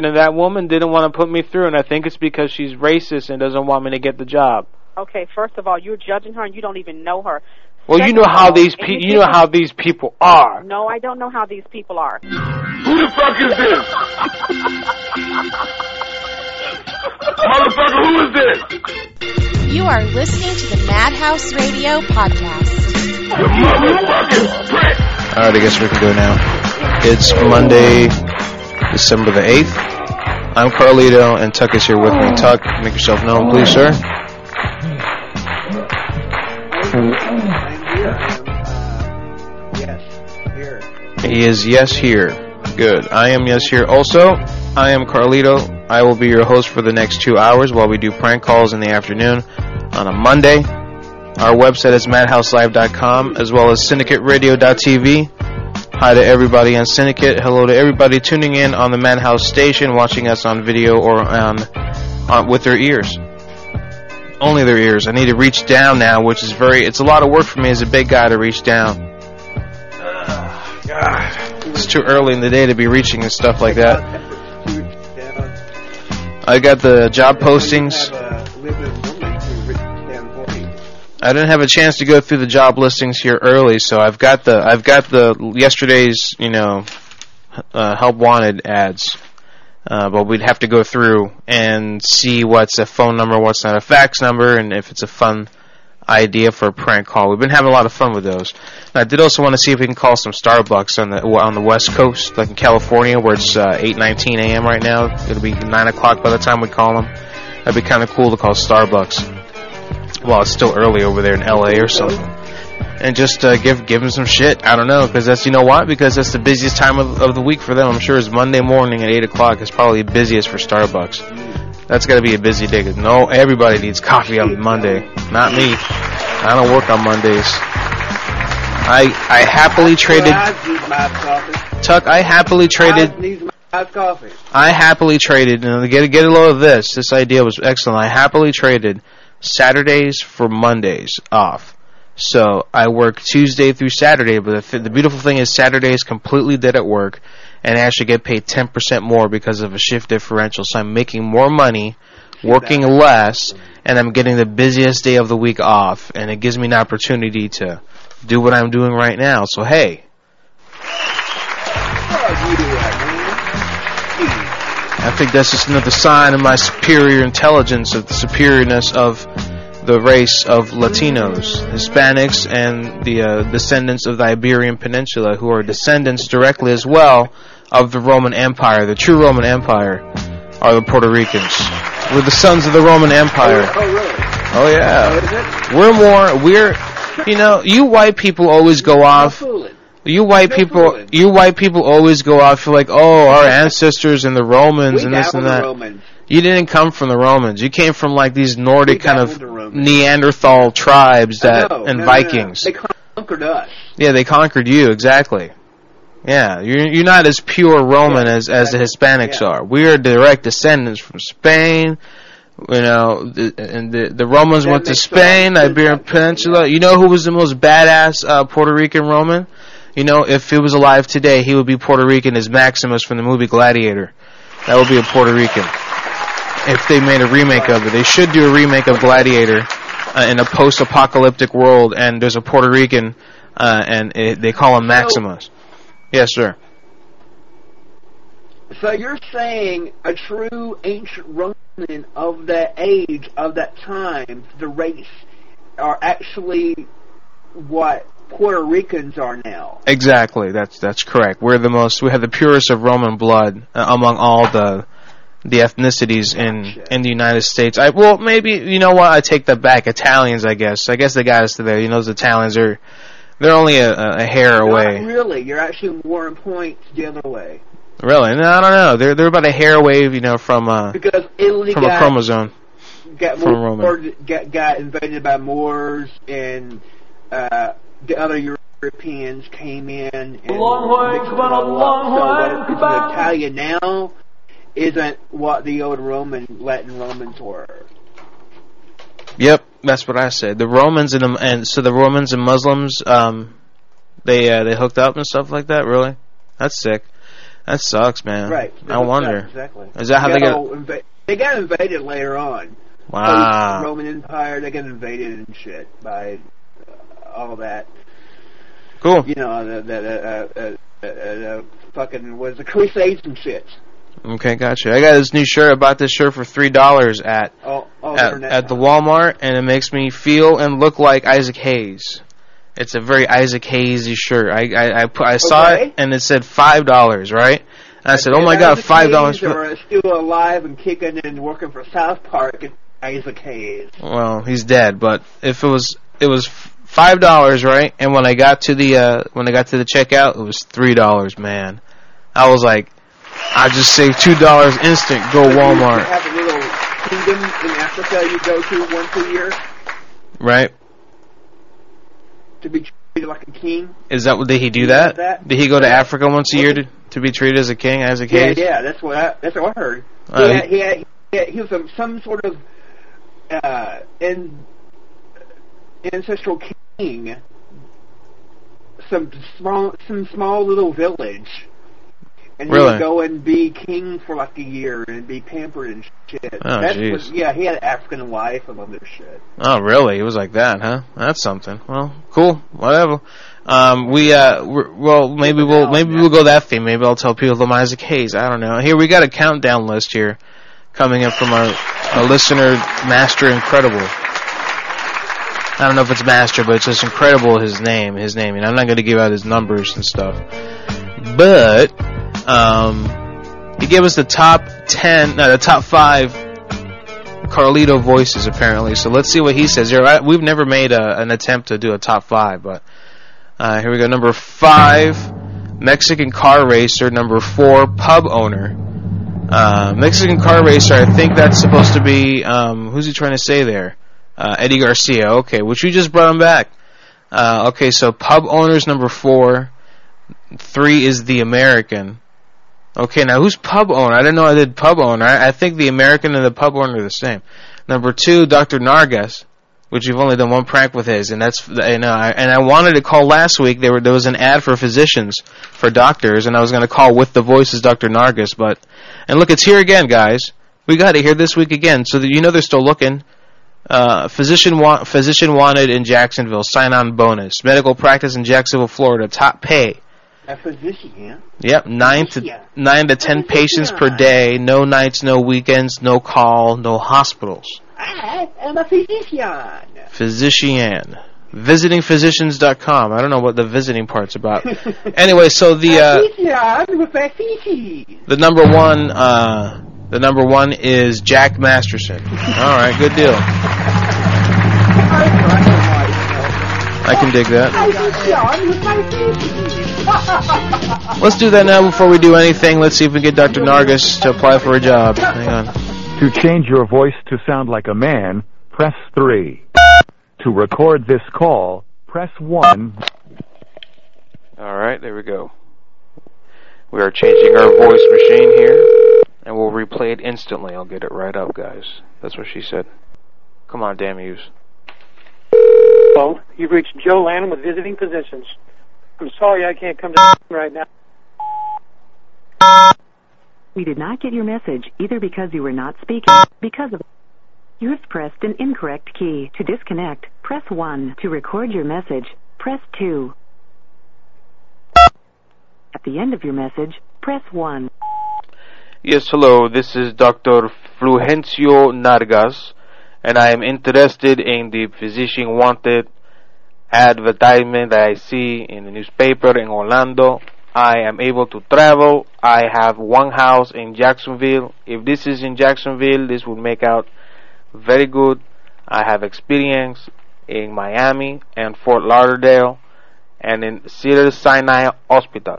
and that woman didn't want to put me through, and I think it's because she's racist and doesn't want me to get the job. Okay, first of all, you're judging her and you don't even know her. Well, you know how all, these pe- you you know how these people are. No, I don't know how these people are. Who the fuck is this? Motherfucker, who is this? You are listening to the Madhouse Radio podcast. You motherfucking prick! All right, I guess we can go now. It's Monday, December the eighth. I'm Carlito, and Tuck is here with me. Tuck, make yourself known, please, sir. Yes here. He is yes here. Good. I am yes here. Also, I am Carlito. I will be your host for the next two hours while we do prank calls in the afternoon on a Monday. Our website is madhouselive.com as well as syndicateradio.tv. Hi to everybody on Syndicate. Hello to everybody tuning in on the Madhouse station, watching us on video or on, on with their ears. Only their ears. I need to reach down now, which is very. It's a lot of work for me as a big guy to reach down. God, it's too early in the day to be reaching and stuff like that. I got the job postings. I didn't have a chance to go through the job listings here early, so I've got the I've got the yesterday's you know uh, help wanted ads, uh, but we'd have to go through and see what's a phone number, what's not a fax number, and if it's a fun idea for a prank call. We've been having a lot of fun with those. And I did also want to see if we can call some Starbucks on the on the West Coast, like in California, where it's uh, 8:19 a.m. right now. It'll be nine o'clock by the time we call them. That'd be kind of cool to call Starbucks well, it's still early over there in LA or something. And just uh, give give them some shit. I don't know, because that's you know why? Because that's the busiest time of, of the week for them. I'm sure it's Monday morning at eight o'clock. It's probably the busiest for Starbucks. That's got to be a busy day. 'cause no, everybody needs coffee on Monday. Not me. I don't work on Mondays. I I happily traded Tuck. I happily traded. coffee. I happily traded, and get get a load of this. This idea was excellent. I happily traded Saturdays for Mondays off. So I work Tuesday through Saturday, but the, th- the beautiful thing is Saturday is completely dead at work, and I actually get paid 10% more because of a shift differential. So I'm making more money, working less, and I'm getting the busiest day of the week off, and it gives me an opportunity to do what I'm doing right now. So hey, I think that's just another sign of my superior intelligence, of the superiorness of the race of Latinos, Hispanics, and the uh, descendants of the Iberian Peninsula, who are descendants directly as well of the Roman Empire. The true Roman Empire are the Puerto Ricans. We're the sons of the Roman Empire. Oh yeah. We're more. We're. You know, you white people always go off. You white people, you white people always go off. You're like, oh, our ancestors and the Romans We and this and that. You didn't come from the Romans. You came from like these Nordic kind of. Neanderthal tribes that No, and no. Vikings. They conquered us. Yeah, they conquered you exactly. Yeah, you're you're not as pure Roman as as the Hispanics yeah. are. We are direct descendants from Spain. You know, the, and the the Romans went to Spain. Iberian Peninsula. You know who was the most badass uh, Puerto Rican Roman? You know, if he was alive today, he would be Puerto Rican as Maximus from the movie Gladiator. That would be a Puerto Rican. If they made a remake of it, they should do a remake of Gladiator uh, in a post-apocalyptic world, and there's a Puerto Rican, uh, and it, they call him Maximus. Yes, sir. So you're saying a true ancient Roman of that age, of that time, the race, are actually what Puerto Ricans are now. Exactly. That's that's correct. We're the most. We have the purest of Roman blood uh, among all the the ethnicities in in the United States. I well maybe you know what I take that back. Italians, I guess. I guess they got us to there. You know, the Italians are they're only a, a hair away. Really. You're actually more in points the other way. Really? No, I don't know. They're they're about a hair away, you know, from uh Because Italy from a chromosome. got, from more, Roman. got, got invaded by Moors and uh, the other Europeans came in and mixed it all up. So what is an Italian now isn't what the old Roman Latin Romans were. Yep, that's what I said. The Romans and the, and so the Romans and Muslims, um, they uh, they hooked up and stuff like that. Really, that's sick. That sucks, man. Right. I That's wonder. Exactly. Is that how they got get? all They got invaded later on. Wow. Roman Empire, they got invaded and shit by all that. Cool. You know, the, the, uh, uh, uh, uh, fucking was the Crusades and shit. Okay, gotcha. I got this new shirt. I bought this shirt for three dollars at All, all at, at the Walmart, and it makes me feel and look like Isaac Hayes. It's a very Isaac Hayesy shirt. I I I, put, I saw it, and it said five dollars, right? And I said, "Oh my If god, five dollars!" Hayes still alive and kicking and working for South Park. Isaac Hayes. Well, he's dead, but if it was it was five dollars, right? And when I got to the uh when I got to the checkout, it was three dollars. Man, I was like, I just saved two dollars instant. Go Walmart, have a little kingdom in Africa you go to once a year right? to be treated like a king. Is that what did he do that? that? Did he go to Africa once a year to to be treated as a king, as a king? yeah, that's what I, that's what I heard. Uh, he, had, he, had, he, had, he was a, some sort of uh, in, ancestral king, some small some small little village, and he'd go and be king for like a year and be pampered and shit. Oh, That's what, yeah, he had an African wife and other shit. Oh, really? It was like that, huh? That's something. Well, cool. Whatever. Um, we uh, well, maybe we'll maybe we'll go that theme. Maybe I'll tell people I'm Isaac Hayes. I don't know. Here we got a countdown list here, coming up from our, our listener, Master Incredible. I don't know if it's Master, but it's just Incredible. His name, his name, and I'm not going to give out his numbers and stuff. But um, he gave us the top ten, no, the top five Carlito voices apparently. So let's see what he says. Here, I- We've never made a, an attempt to do a top five, but uh, here we go. Number five, Mexican car racer. Number four, pub owner. Uh, Mexican car racer. I think that's supposed to be um, who's he trying to say there? Uh, Eddie Garcia. Okay, which you just brought him back. Uh, okay, so pub owners number four. Three is the American. Okay, now who's pub owner? I didn't know I did pub owner. I, I think the American and the pub owner are the same. Number two, Dr. Nargas, which you've only done one prank with his, and that's and I and I wanted to call last week. There were there was an ad for physicians for doctors, and I was going to call with the voices Dr. Nargas, but and look, it's here again, guys. We got it here this week again, so that you know they're still looking. Uh, physician wa- physician wanted in Jacksonville. Sign on bonus. Medical practice in Jacksonville, Florida. Top pay. A physician, yeah. Yep, nine to nine to ten patients per day. No nights, no weekends, no call, no hospitals. I am a physician. Physician. Visitingphysicians.com. I don't know what the visiting part's about. anyway, so the uh, physician with a the number one uh, the number one is Jack Masterson. All right, good deal. I can dig that. Let's do that now before we do anything. Let's see if we can get Dr. Nargas to apply for a job. Hang on. To change your voice to sound like a man, press 3. To record this call, press 1. All right, there we go. We are changing our voice machine here, and we'll replay it instantly. I'll get it right up, guys. That's what she said. Come on, damn yous. Hello, you've reached Joe Lanham with Visiting Physicians. I'm sorry I can't come to right now. We did not get your message either because you were not speaking, because of you have pressed an incorrect key. To disconnect, press 1. To record your message, press 2. At the end of your message, press 1. Yes, hello. This is Dr. Fulgencio Nargas, and I am interested in the physician wanted advertisement that I see in the newspaper in Orlando. I am able to travel. I have one house in Jacksonville. If this is in Jacksonville, this would make out very good. I have experience in Miami and Fort Lauderdale and in Cedar Sinai Hospital.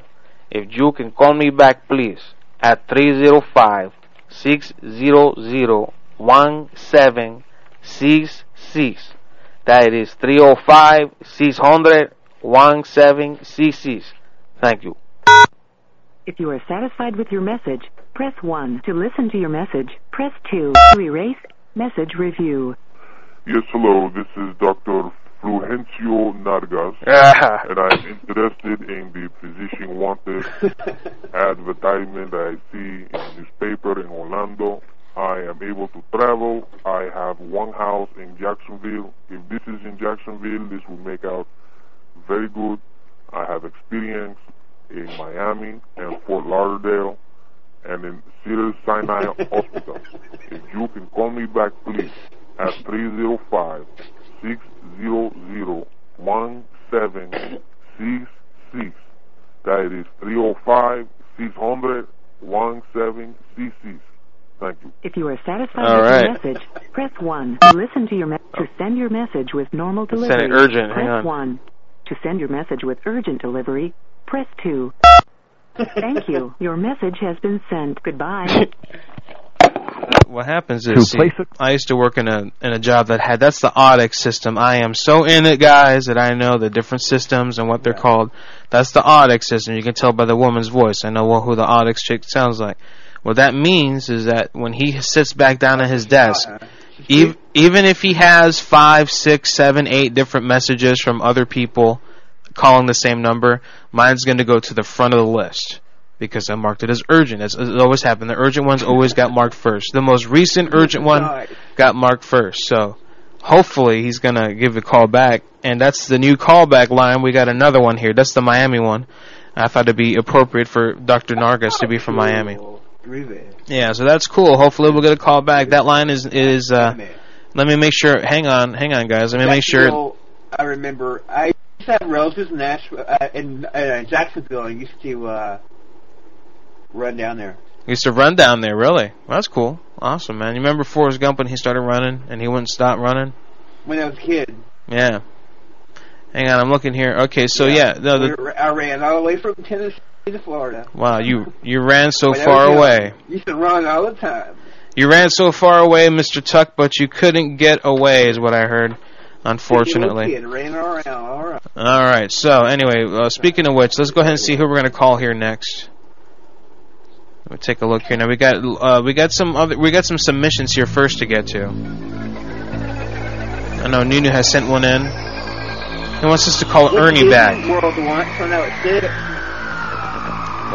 If you can call me back, please, at 305 600 1766. That is 305 600 1766. Thank you. If you are satisfied with your message, press 1. To listen to your message, press 2. To erase message review. Yes, hello. This is Dr. Fulgencio Nargas, and I'm interested in the physician wanted advertisement that I see in newspaper in Orlando. I am able to travel. I have one house in Jacksonville. If this is in Jacksonville, this will make out very good. I have experience in Miami and Fort Lauderdale and in Cedar Sinai Hospital. If you can call me back, please, at 305 600 1766. That is 305 600 1766. Thank you. If you are satisfied All with right. your message, press 1. To listen to your me- to oh. send your message with normal Send delivery, it urgent. press Hang on. 1. To send your message with urgent delivery, press 2. Thank you. Your message has been sent. Goodbye. What happens is, see, I used to work in a in a job that had that's the Audix system. I am so in it, guys, that I know the different systems and what they're called. That's the Audix system. You can tell by the woman's voice. I know what, who the Audix chick sounds like. What that means is that when he sits back down at his desk, ev- even if he has five, six, seven, eight different messages from other people calling the same number, mine's going to go to the front of the list because I marked it as urgent. As it's always happened. The urgent ones always got marked first. The most recent urgent one got marked first. So hopefully he's going to give a call back. And that's the new callback line. We got another one here. That's the Miami one. I thought it'd be appropriate for Dr. Nargas to be from Miami. Groovy. Yeah, so that's cool. Hopefully we'll get a call back. That line is is uh let me make sure hang on, hang on guys. Let me make sure I remember I used to have relatives in Nashville, uh, in uh, Jacksonville. I used to uh, run down there. he used to run down there, really. Well, that's cool. Awesome, man. You remember Forrest Gump when he started running and he wouldn't stop running? when I was a kid. Yeah. Hang on, I'm looking here. Okay, so yeah, no, the, We- I ran all the way from Tennessee to Florida. wow, you you ran so far away. Used to run all the time. You ran so far away, Mr. Tuck, but you couldn't get away, is what I heard. Unfortunately. Kid, ran around. All right. All right. So anyway, uh, speaking of which, let's go ahead and see who we're going to call here next. Let me take a look here. Now we got uh, we got some other we got some submissions here first to get to. I know Nunu has sent one in. He wants us to call Ernie back. World once when I was six.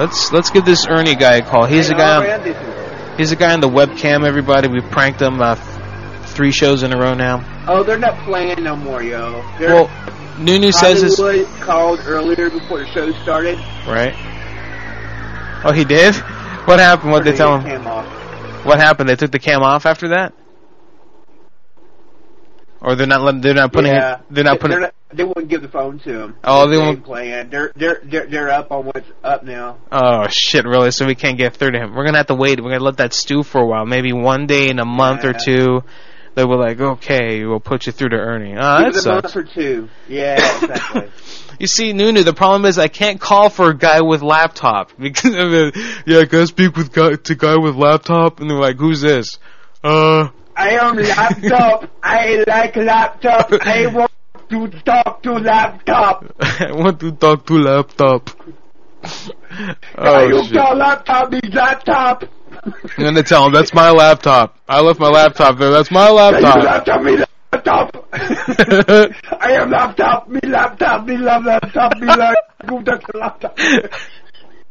Let's let's give this Ernie guy a call. He's a guy. On, he's a guy on the webcam. Everybody, we pranked him uh, three shows in a row now. Oh, they're not playing no more, yo. They're Well, Nunu says Hollywood called earlier before the show started. right. Oh, he did. What happened? What they tell him? What happened? They took the cam off after that, or they're not letting, they're not putting yeah, it. They're not putting. They're not, they wouldn't give the phone to him. Oh, they won't- playing. They're they're they're they're up on what's up now. oh shit! Really? So we can't get through to him. We're gonna have to wait. We're gonna let that stew for a while. Maybe one day in a month or two, they were like, okay, we'll put you through to Ernie. Oh, that it a month or two. Yeah, exactly. You see, Nunu, the problem is I can't call for a guy with laptop because of the, yeah, can I speak with guy to guy with laptop? And they're like, who's this? Uh, I am laptop. I like laptop. I want to talk to laptop. I want to talk to laptop. Oh you shit! tell laptop is laptop? I'm gonna tell him that's my laptop. I left my laptop there. That's my laptop. Laptop? I am laptop. Me laptop. Me love laptop. Me like go the laptop.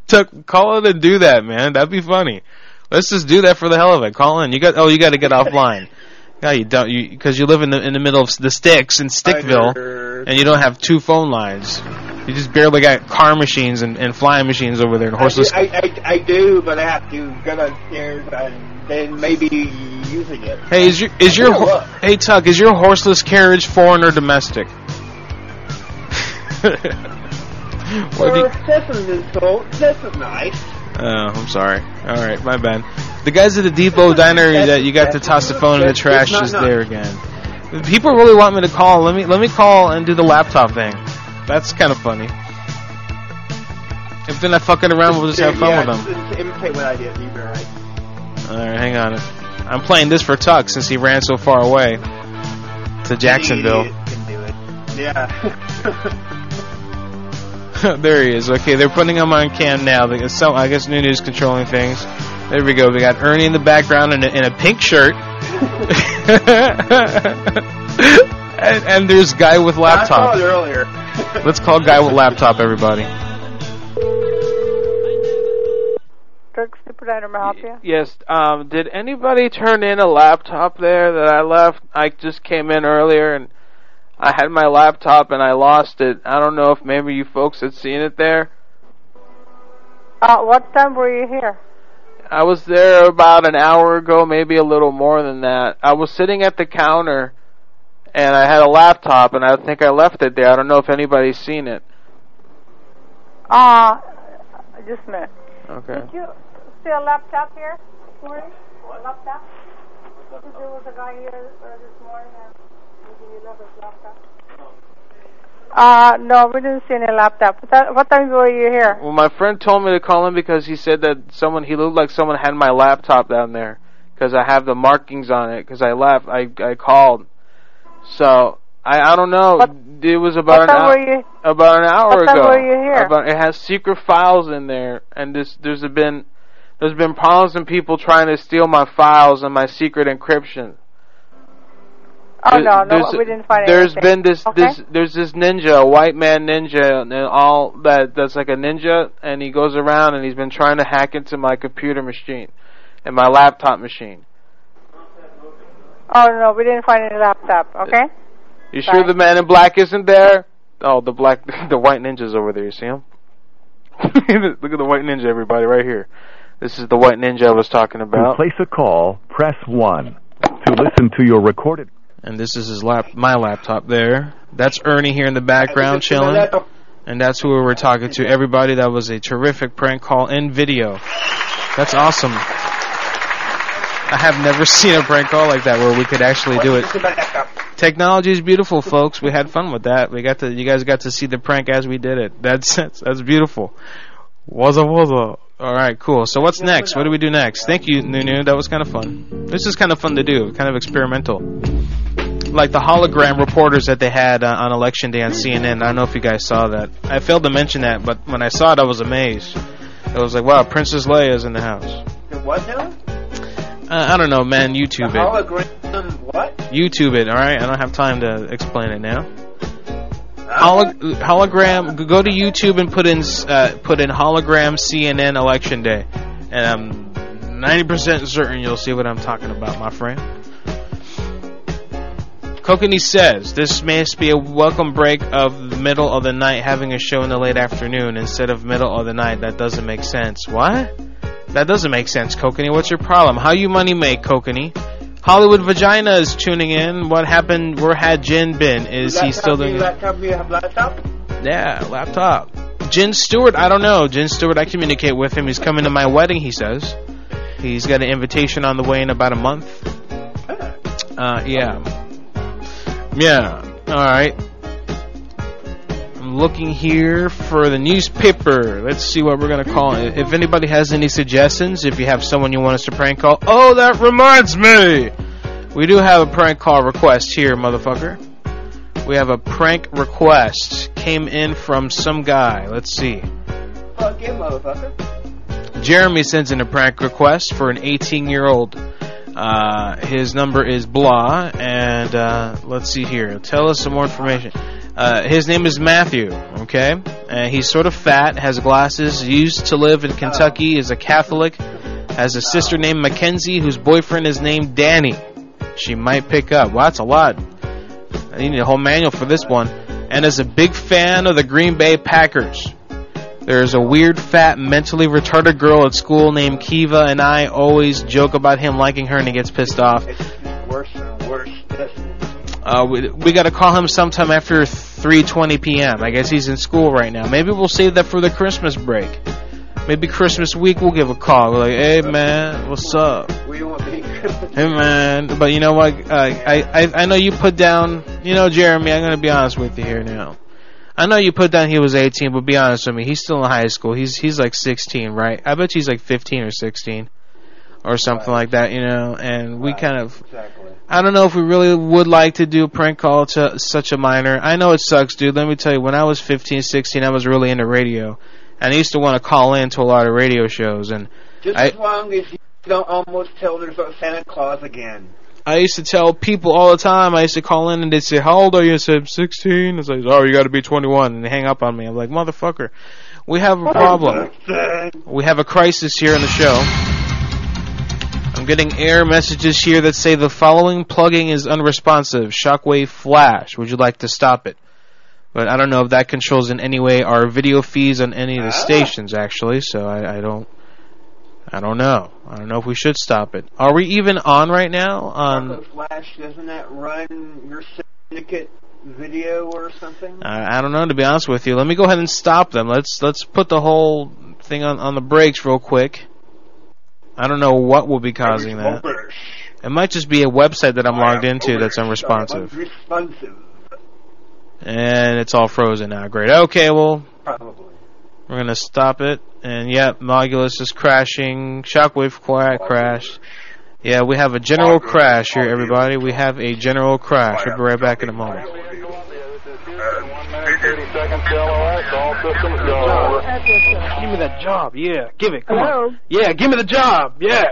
Tuck, call in and do that, man. That'd be funny. Let's just do that for the hell of it. Call in. You got. Oh, you got to get offline. Yeah, you don't. You because you live in the in the middle of the sticks in Stickville, and you don't have two phone lines. You just barely got car machines and, and flying machines over there and horseless. I, I, I do, but I have to go downstairs and then maybe using it. Hey, is your is your You know ho- what? hey Tuck? Is your horseless carriage foreign or domestic? do you, Well, this is so. Nice. Oh, I'm sorry. All right, my bad. The guys at the Depot Diner that you got to toss the phone in the trash is nice. there again. People really want me to call. Let me let me call and do the laptop thing. That's kind of funny. If they're not fucking around, we'll just have fun yeah, with them. Imitate what I did. You're right. All right, hang on. I'm playing this for Tuck since he ran so far away to Jacksonville. Can do it. Yeah. there he is. Okay, they're putting him on cam now. So I guess Nunu's controlling things. There we go. We got Ernie in the background in a, in a pink shirt. and, and there's guy with laptop. it earlier. Let's call guy with laptop, everybody. Drug Superdiner, may help you? Yes. Um, did anybody turn in a laptop there that I left? I just came in earlier and I had my laptop and I lost it. I don't know if maybe you folks had seen it there. Uh, what time were you here? I was there about an hour ago, maybe a little more than that. I was sitting at the counter and I had a laptop and I think I left it there. I don't know if anybody's seen it. Uh, just a minute. Okay. Did you see a laptop here this morning? A laptop? Because there was a guy here uh, this morning and maybe he left his laptop. Uh, no, we didn't see any laptop. What What time were you here? Well, my friend told me to call him because he said that someone he looked like someone had my laptop down there because I have the markings on it because I left. I I called, so I I don't know. it was about what an hour. you? About an hour What ago. were you here? About, it has secret files in there, and this there's been there's been problems and people trying to steal my files and my secret encryption. Oh, There- no, no, we didn't find There's anything. been this Okay. this there's this ninja, a white man ninja, and all that that's like a ninja, and he goes around and he's been trying to hack into my computer machine and my laptop machine. Oh, no, we didn't find any laptop, okay? You sure the man in black isn't there? Oh, the black, the white ninja's over there. You see him? Look at the white ninja, everybody, right here. This is the white ninja I was talking To about. place a call, press 1. To listen to your recorded And this is his lap, my laptop there. That's Ernie here in the background chilling. And that's who we were talking to. Everybody, that was a terrific prank call in video. That's awesome. I have never seen a prank call like that where we could actually do it. Technology is beautiful, folks. We had fun with that. We got to, you guys got to see the prank as we did it. That's that's, that's beautiful. Waza waza. All right, cool. So what's next? What do we do next? Thank you, Nunu. That was kind of fun. This is kind of fun to do. Kind of experimental. Like the hologram reporters that they had uh, on election day on CNN. I don't know if you guys saw that. I failed to mention that, but when I saw it, I was amazed. I was like, wow, Princess Leia is in the house. What now? Uh, I don't know, man. YouTube it. Hologram. What? YouTube it, alright? I don't have time to explain it now. Holo- hologram, go to YouTube and put in uh, put in hologram CNN election day, and I'm 90% certain you'll see what I'm talking about, my friend. Kokanee says this must be a welcome break of the middle of the night having a show in the late afternoon instead of middle of the night. That doesn't make sense. What? That doesn't make sense, Kokanee. What's your problem? How you money make, Kokanee? Hollywood Vagina is tuning in. What happened? Where had Jin been? Is he still doing? Laptop? You have laptop? Yeah, laptop. Jin Stewart, I don't know. Jin Stewart, I communicate with him. He's coming to my wedding, he says. He's got an invitation on the way in about a month. Uh, yeah. Yeah. Alright. I'm looking here for the newspaper. Let's see what we're gonna call it. If anybody has any suggestions, if you have someone you want us to prank call, oh, that reminds me! We do have a prank call request here, motherfucker. We have a prank request. Came in from some guy. Let's see. Fuck you, motherfucker. Jeremy sends in a prank request for an 18 year old. Uh, his number is blah, and uh, let's see here. Tell us some more information. Uh, his name is Matthew. Okay, uh, he's sort of fat, has glasses, used to live in Kentucky, is a Catholic, has a sister named Mackenzie, whose boyfriend is named Danny. She might pick up. Well, that's a lot. I need a whole manual for this one. And is a big fan of the Green Bay Packers. There's a weird, fat, mentally retarded girl at school named Kiva, and I always joke about him liking her, and he gets pissed off. Worse and worse. Uh, we we got to call him sometime after 3:20 p.m. I guess he's in school right now. Maybe we'll save that for the Christmas break. Maybe Christmas week we'll give a call. We're like, hey man, what's up? We don't want Hey man, but you know what? Uh, I I I know you put down. You know, Jeremy. I'm gonna be honest with you here now. I know you put down he was 18, but be honest with me. He's still in high school. He's he's like 16, right? I bet he's like 15 or 16, or something like that. You know, and we kind of. I don't know if we really would like to do a prank call to such a minor. I know it sucks, dude. Let me tell you, when I was 15, 16, I was really into radio, and I used to want to call in to a lot of radio shows, and Just I- as long as you don't almost tell there's a Santa Claus again. I used to tell people all the time. I used to call in and they'd say, "How old are you?" I said, "16." I was like, "Oh, you got to be 21," and they hang up on me. I'm like, "Motherfucker, we have a problem. We have a crisis here in the show." I'm getting error messages here that say the following plugin is unresponsive. Shockwave flash. Would you like to stop it? But I don't know if that controls in any way our video feeds on any of the ah. stations, actually. So I, I don't. I don't know. I don't know if we should stop it. Are we even on right now? On Flash, doesn't that run your syndicate video or something? I, I don't know to be honest with you. Let me go ahead and stop them. Let's let's put the whole thing on on the brakes real quick. I don't know what will be causing that. It might just be a website that I'm logged into that's unresponsive. Responsive, And it's all frozen now. Great. Okay, well, probably. we're going to stop it. And yep, Mogulus is crashing. Shockwave cra- crash. Yeah, we have a general crash here, everybody. We have a general crash. We'll be right back in a moment. Give me that job, yeah. Give it, come Hello? on. Yeah, give me the job, yeah.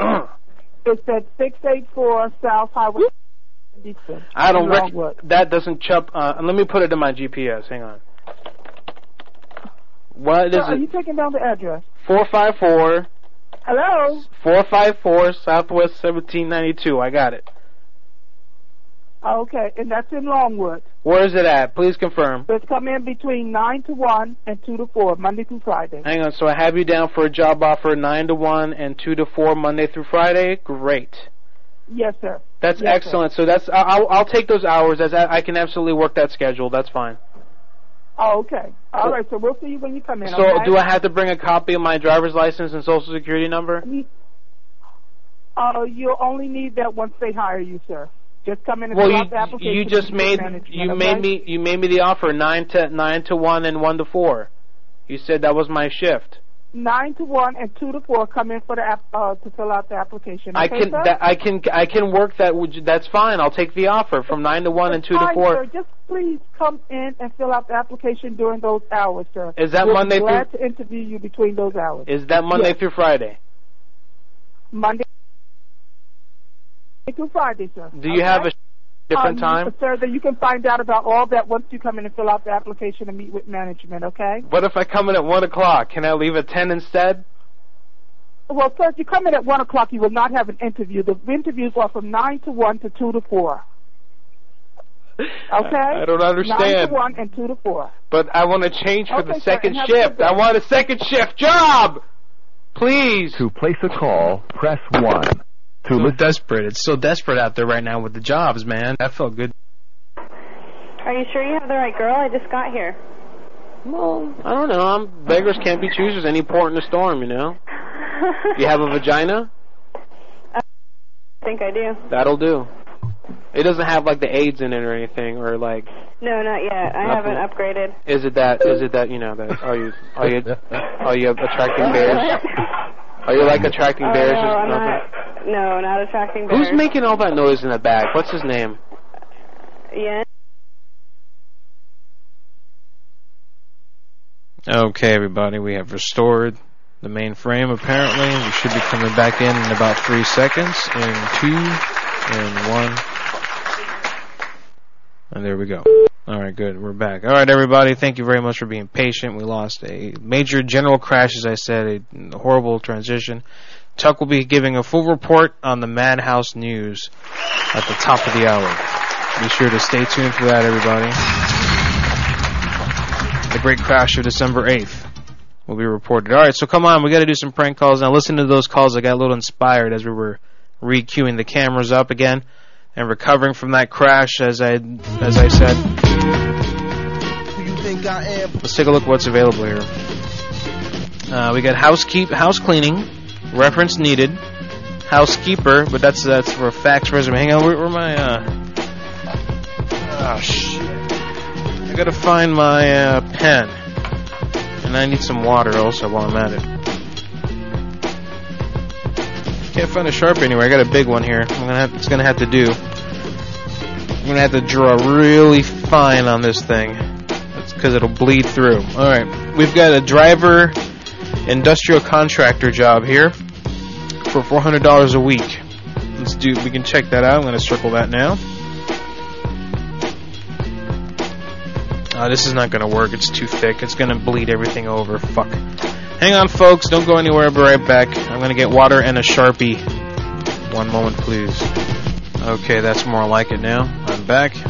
It's at 684 South Highway. I don't rec- that doesn't chup. Uh, let me put it in my GPS. Hang on. What is Sir, are you taking down the address? Four five four Hello? four five four Southwest seventeen ninety two. I got it. Okay, and that's in Longwood. Where is it at? Please confirm. So it's come in between 9 to 1 and 2 to 4, Monday through Friday. Hang on. So I have you down for a job offer nine to one and two to four Monday through Friday. Great. Yes, sir. That's Yes, excellent. So that's I'll I'll take those hours. As I I can absolutely work that schedule. That's fine. Oh, okay. All right, so we'll see you when you come in. So okay? do I have to bring a copy of my driver's license and social security number? Uh, you'll only need that once they hire you, sir. Just come in and Well, fill you out the application. you just made you okay? made me you made me the offer nine to nine to one and one to four. You said that was my shift. Nine to one and two to four. Come in for the app uh, to fill out the application. I can that, I can I can work that. Would you, that's fine. I'll take the offer from nine to one and two to four. Sir. Just please come in and fill out the application during those hours, sir. Is that we'll Monday glad through- to interview you between those hours. Is that Monday Yes. through Friday? Monday through Friday, sir. Do you have a different um, time? Sir, that you can find out about all that once you come in and fill out the application and meet with management, okay? What if I come in at one o'clock? Can I leave at ten instead? Well, sir, if you come in at 1 o'clock, you will not have an interview. The interviews are from 9 to 1 to 2 to 4. Okay? I don't understand. 9 understand. to 1 and 2 to 4. But I want to change for Okay, the second and have a good shift. I want a second shift job. Please. To place a call, press 1. To So listen desperate. It's so desperate out there right now with the jobs, man. That felt good. Are you sure you have the right girl? I just got here. Well, I don't know. I'm, beggars can't be choosers. Any port in a storm, you know. You have a vagina? Uh, I think I do. That'll do. It doesn't have like the AIDS in it or anything, or like. No, not yet. I Nothing. haven't upgraded. Is it that? Is it that? You know that? Are you? Are you? Are you attracting bears? Are you like attracting Oh, bears? no, or I'm not. No, not attracting bears. Who's making all that noise in the back? What's his name? Yeah. Okay, everybody, we have restored the main frame. Apparently, we should be coming back in in about three seconds. In two, and one, and there we go. All right, good. We're back. All right, everybody. Thank you very much for being patient. We lost a major general crash, as I said, a horrible transition. Tuck will be giving a full report on the Madhouse News at the top of the hour. Be sure to stay tuned for that, everybody. The great crash of December 8th will be reported. All right, so come on, we got to do some prank calls now. Listen to those calls. I got a little inspired as we were re-queuing the cameras up again and recovering from that crash. As I as I said, let's take a look at what's available here. Uh, we got housekeep, house cleaning, reference needed, housekeeper, but that's that's for a fax resume. Hang on, where, where my uh? Oh shit! I gotta find my uh, pen, and I need some water also while I'm at it. Can't find a sharp anywhere. I got a big one here. I'm gonna have, it's gonna have to do. I'm gonna have to draw really fine on this thing. That's because it'll bleed through. All right, we've got a driver, industrial contractor job here for $400 a week. Let's do. We can check that out. I'm to circle that now. Uh, this is not to work. It's too thick. It's to bleed everything over. Fuck. Hang on, folks. Don't go anywhere. I'll be right back. I'm going to get water and a sharpie. One moment, please. Okay, that's more like it now. I'm back. Feel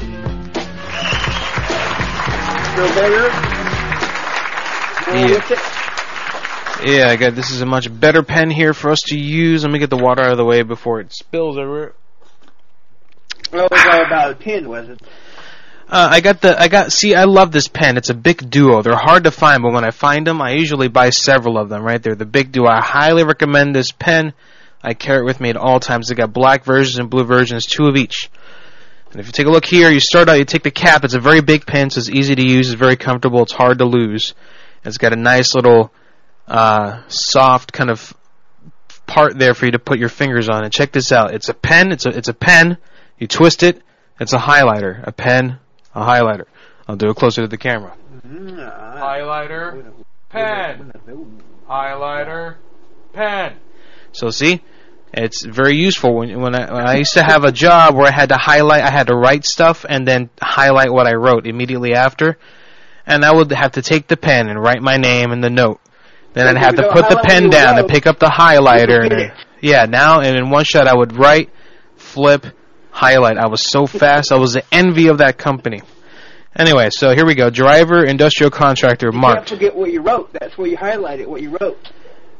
better? Yeah. Yeah, I got this is a much better pen here for us to use. Let me get the water out of the way before it spills everywhere. Well, it was all about a pen, was it? Uh, I got the I got see I love this pen. It's a big duo. They're hard to find, but when I find them, I usually buy several of them. Right, they're the big duo. I highly recommend this pen. I carry it with me at all times. They got black versions and blue versions, two of each. And if you take a look here, you start out, you take the cap. It's a very big pen, so it's easy to use. It's very comfortable. It's hard to lose. It's got a nice little uh, soft kind of part there for you to put your fingers on. And check this out. It's a pen. It's a it's a pen. You twist it. It's a highlighter. A pen. A highlighter. I'll do it closer to the camera. Highlighter. Pen. Highlighter. Pen. So see, it's very useful when when I, when I used to have a job where I had to highlight, I had to write stuff and then highlight what I wrote immediately after, and I would have to take the pen and write my name in the note. Then I'd have to put the pen down and pick up the highlighter. And, yeah, now and in one shot I would write, flip, highlight. I was so fast. I was the envy of that company. Anyway, so here we go. Driver, industrial contractor, You marked. can't forget what you wrote. That's where you highlighted what you wrote.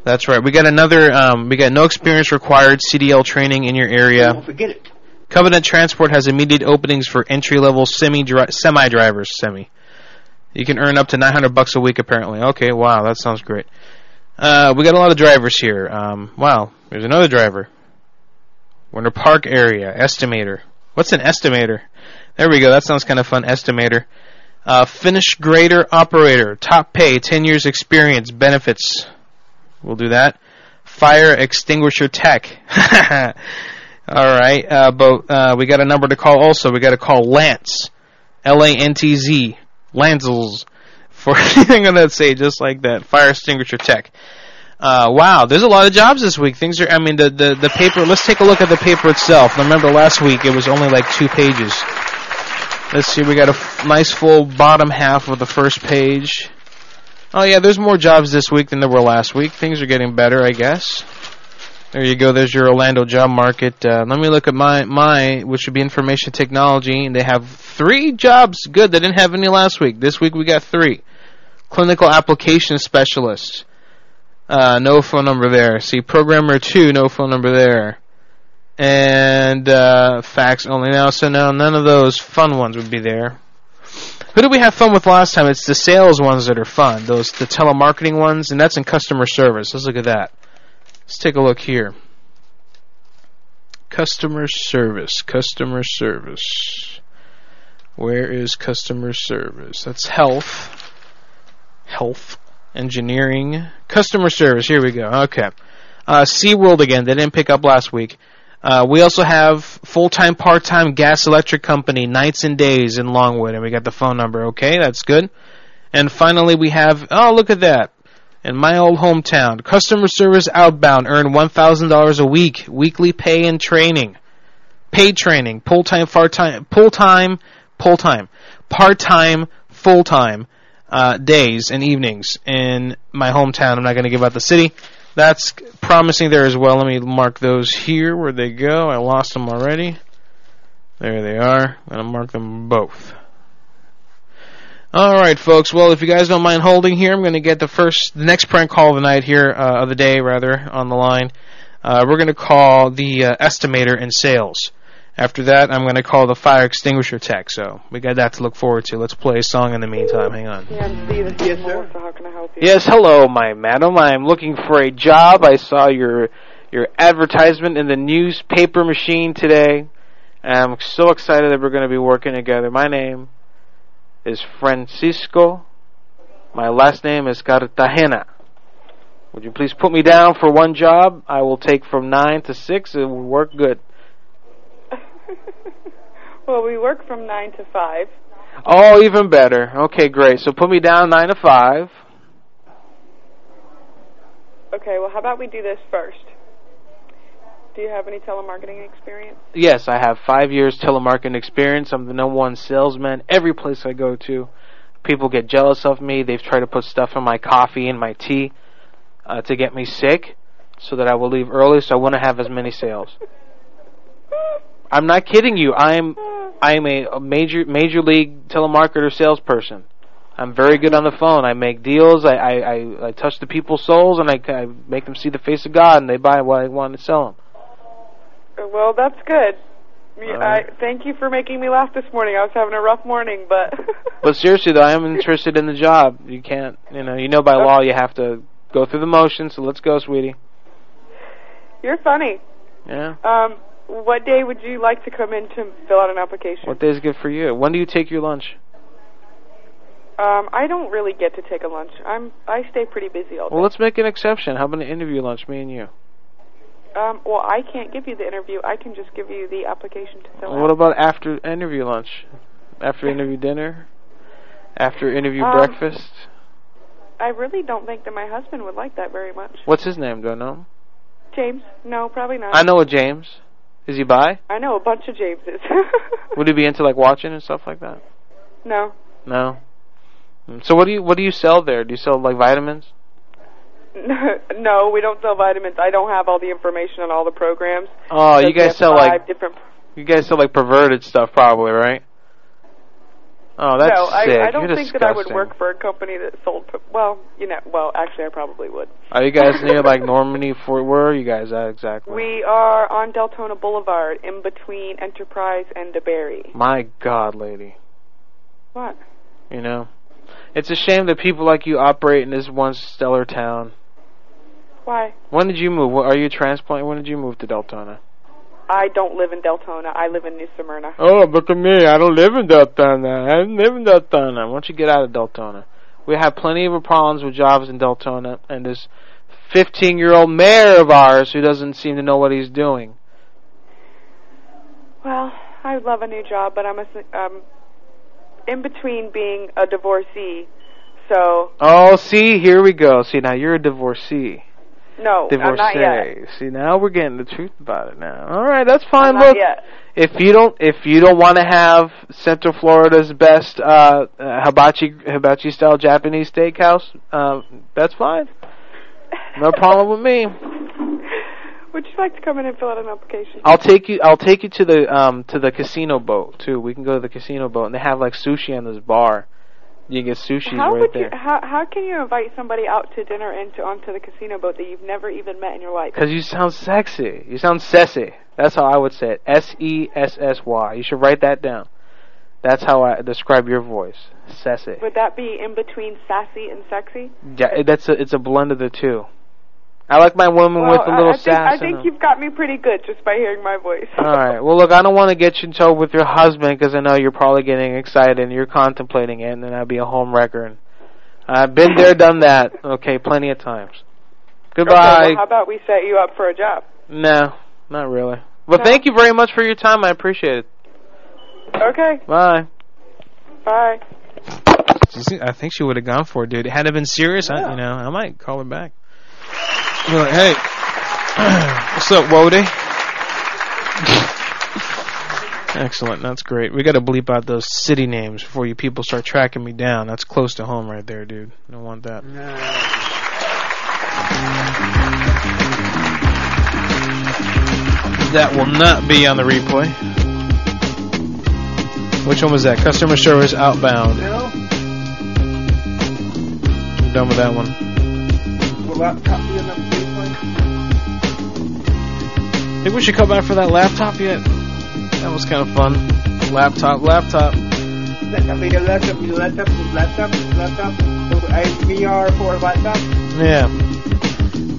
That's right. We got another. Um, we got no experience required. CDL training in your area. Don't forget it. Covenant Transport has immediate openings for entry level semi semi drivers. Semi. You can earn up to 900 bucks a week apparently. Okay, wow, that sounds great. Uh, we got a lot of drivers here. Um, wow, there's another driver. Winter Park area estimator. What's an estimator? There we go. That sounds kind of fun. Estimator. Uh, Finish grader operator. Top pay. 10 years experience. Benefits. We'll do that. Fire extinguisher tech. All right, uh, but uh, we got a number to call. Also, we got to call Lance, L A N T Z, Lanzels, for I'm gonna say just like that. Fire extinguisher tech. Uh, wow, there's a lot of jobs this week. Things are. I mean, the the the paper. Let's take a look at the paper itself. Remember last week it was only like two pages. Let's see. We got a f- nice full bottom half of the first page. Oh yeah, there's more jobs this week than there were last week. Things are getting better, I guess. There you go. There's your Orlando job market. Uh, let me look at my my, which would be information technology, and they have three jobs. Good. They didn't have any last week. This week we got three. Clinical application specialist. Uh, no phone number there. See, programmer two, no phone number there. And uh, fax only now. So now none of those fun ones would be there. Who did we have fun with last time? It's the sales ones that are fun. Those the telemarketing ones, and that's in customer service. Let's look at that. Let's take a look here. Customer service. Customer service. Where is customer service? That's health. Health. Engineering. Customer service. Here we go. Okay. Uh, SeaWorld again. They didn't pick up last week. Uh, we also have full-time, part-time gas electric company, nights and days in Longwood, and we got the phone number. Okay, that's good. And finally, we have oh look at that, in my old hometown, customer service outbound earn one thousand dollars a week, weekly pay and training, paid training, full-time, part-time, full-time, full-time, part-time, full-time uh, days and evenings in my hometown. I'm not going to give out the city. That's promising there as well. Let me mark those here. Where they go? I lost them already. There they are. I'm going to mark them both. All right, folks. Well, if you guys don't mind holding here, I'm going to get the first, the next prank call of the night here, uh, of the day rather, on the line. Uh, we're going to call the uh, estimator in sales. After that, I'm going to call the fire extinguisher tech. So we got that to look forward to. Let's play a song in the meantime. Hang on. Yeah, I'm Steve. It's yes, Melissa. How can I help you? Yes, hello, my madam. I'm looking for a job. I saw your your advertisement in the newspaper machine today. I'm so excited that we're going to be working together. My name is Francisco. My last name is Cartagena. Would you please put me down for one job? I will take from 9 to 6. It will work good. Well, we work from 9 to 5. Oh, even better. Okay, great. So put me down 9 to 5. Okay, well, how about we do this first? Do you have any telemarketing experience? Yes, I have five years telemarketing experience. I'm the number one salesman every place I go to. People get jealous of me. They've tried to put stuff in my coffee and my tea uh, to get me sick, so that I will leave early, so I wouldn't have as many sales. I'm not kidding you. I'm I'm a, a major major league telemarketer salesperson. I'm very good on the phone. I make deals. I I, I, I touch the people's souls, and I, I make them see the face of God, and they buy what I want to sell them. Well, that's good. I thank you for making me laugh this morning. I was having a rough morning, but But seriously though, I am interested in the job. You can't, you know, you know by law you have to go through the motions. So let's go, sweetie. you're funny. Yeah. Um, what day would you like to come in to fill out an application? What day is good for you? When do you take your lunch? Um, I don't really get to take a lunch. I'm I stay pretty busy all day. Well, let's make an exception. How about an interview lunch, me and you? Um, well, I can't give you the interview. I can just give you the application to fill What out. What about after interview lunch? After interview dinner? After interview Um, breakfast? I really don't think that my husband would like that very much. What's his name? Do I know him? James? No, probably not. I know a James. Is he bi? I know a bunch of Jameses. Would he be into like watching and stuff like that? no. No. Mm, So what do you what do you sell there? Do you sell like vitamins? no, No, we don't sell vitamins. I don't have all the information on all the programs. Oh, you guys sell like different. you guys sell like perverted stuff, probably, right? Oh, that's no, sick. I, I don't You're think that I would work for a company that sold. Well, you know, well, actually, I probably would. Are you guys near like Normandy, Fort? Where are you guys at exactly? We are on Deltona Boulevard, in between Enterprise and DeBary. My God, lady. What? You know, it's a shame that people like you operate in this one stellar town. Why? When did you move? Are you a transplant? When did you move to Deltona? I don't live in Deltona. I live in New Smyrna. Oh, look at me. I don't live in Deltona. I don't live in Deltona. Why don't you get out of Deltona? We have plenty of problems with jobs in Deltona, and this 15 year old mayor of ours who doesn't seem to know what he's doing. Well, I love a new job, but I'm a, s- um, in between being a divorcee. So Oh, see, here we go. See, now you're a divorcee. No, I'm not yet. Divorcee. See, now we're getting the truth about it now. All right, that's fine. Not Look, yet. if you don't, if you don't want to have Central Florida's best uh, uh, hibachi hibachi style Japanese steakhouse, uh, that's fine. No problem with me. Would you like to come in and fill out an application? I'll take you. I'll take you to the um to the casino boat too. We can go to the casino boat, and they have like sushi on this bar. You get sushi How right would there. you? How how can you invite somebody out to dinner and to onto the casino boat that you've never even met in your life? Because you sound sexy. You sound sessy. That's how I would say it. S E S S Y. You should write that down. That's how I describe your voice. Sassy. Would that be in between sassy and sexy? Yeah, that's a, it's a blend of the two. I like my woman well, with a little I, think, sass. I think you've got me pretty good just by hearing my voice. All right. Well, look, I don't want to get you in trouble with your husband because I know you're probably getting excited and you're contemplating it, and then I'd be a home wrecker. And I've been there, done that. Okay, plenty of times. Okay, Goodbye. well, how about we set you up for a job? no, not really. But thank you very much for your time. I appreciate it. Okay, Bye. bye. I think she would have gone for it, dude. Had it been serious, I, you know, I might call her back. Like, hey, what's up, Wody? Excellent, that's great. We got to bleep out those city names before you people start tracking me down. That's close to home right there, dude. I don't want that. That will not be on the replay. Which one was that? Customer service outbound. No? I'm done with that one. Will that copy of? Think we should come back for that laptop yet? That was kind of fun. Laptop, laptop. Laptop, laptop, laptop, laptop. So VR for laptop. Yeah.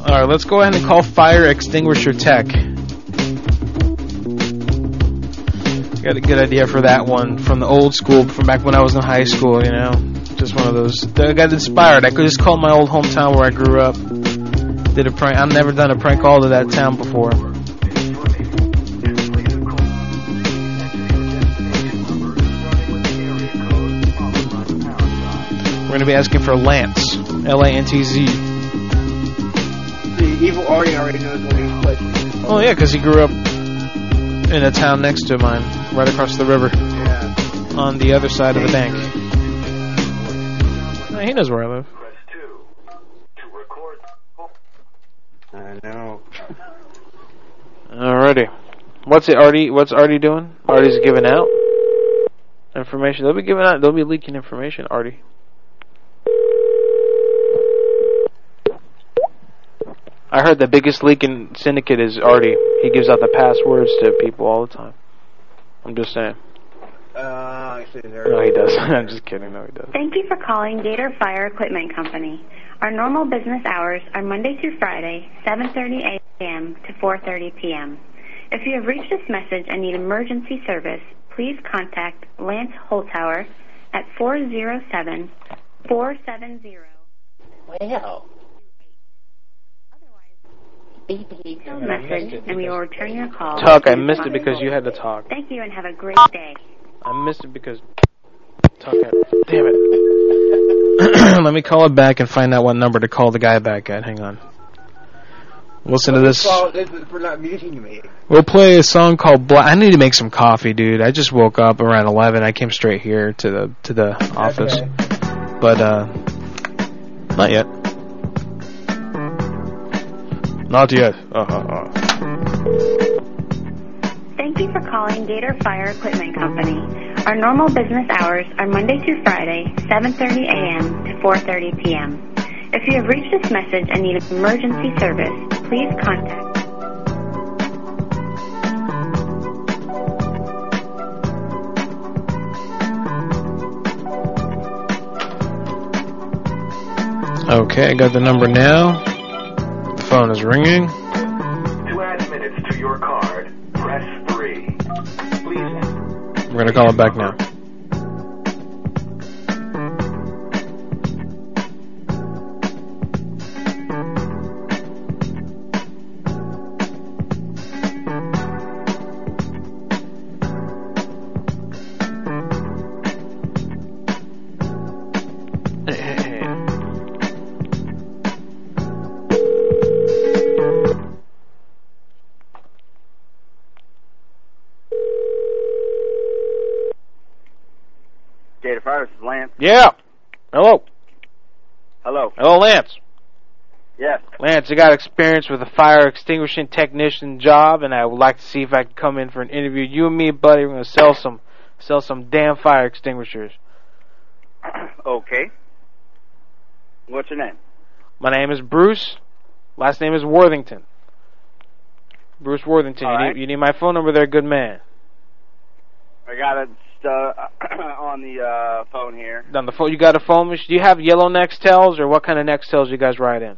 All right, let's go ahead and call Fire Extinguisher Tech. Got a good idea for that one from the old school, from back when I was in high school. You know, just one of those. I got inspired. I could just call my old hometown where I grew up. Did a prank. I've never done a prank call to that town before. We're gonna be asking for Lance, L A N T Z. See, evil Artie already knows what he's playing. Well, oh, yeah, because he grew up in a town next to mine, right across the river, Yeah. on the other side of the bank. He knows where I live. I know. Alrighty. What's it, Artie? What's Artie doing? Artie's giving out information. They'll be giving out. They'll be leaking information. Artie. I heard the biggest leak in syndicate is Artie. He gives out the passwords to people all the time. I'm just saying. Uh, I see there. No, he doesn't. I'm just kidding. No, he doesn't. Thank you for calling Gator Fire Equipment Company. Our normal business hours are Monday through Friday, 7:30 a.m. to 4:30 p.m. If you have reached this message and need emergency service, please contact Lance Holtower at 407 470 Well. message and we will return your call. Talk. I missed it because you had to talk. Thank you and have a great day. I missed it because Tuck had. Damn it. Let me call it back and find out what number to call the guy back at. Hang on. Listen to this. Well, this for not muting me. We'll play a song called Black. I need to make some coffee, dude. I just woke up around 11. I came straight here to the to the office. But uh not yet. Not yet. Uh, uh, uh. Thank you for calling Gator Fire Equipment Company. Our normal business hours are Monday through Friday, 7:30 a.m. to 4:30 p.m. If you have reached this message and need emergency service, please contact Okay, I got the number now. The phone is ringing. To add minutes to your card, press 3. Please We're gonna call it back now. Yeah. Hello. Hello. Hello, Lance. Yes. Lance, I got experience with a fire extinguishing technician job, and I would like to see if I can come in for an interview. You and me, buddy, we're gonna sell some, sell some damn fire extinguishers. Okay. What's your name? My name is Bruce. Last name is Worthington. Bruce Worthington. You, right. need, you need my phone number there, good man. I got it uh, on the uh, phone here. On the phone, you got a phone? Do you have yellow Nextels, or what kind of Nextels you guys ride in?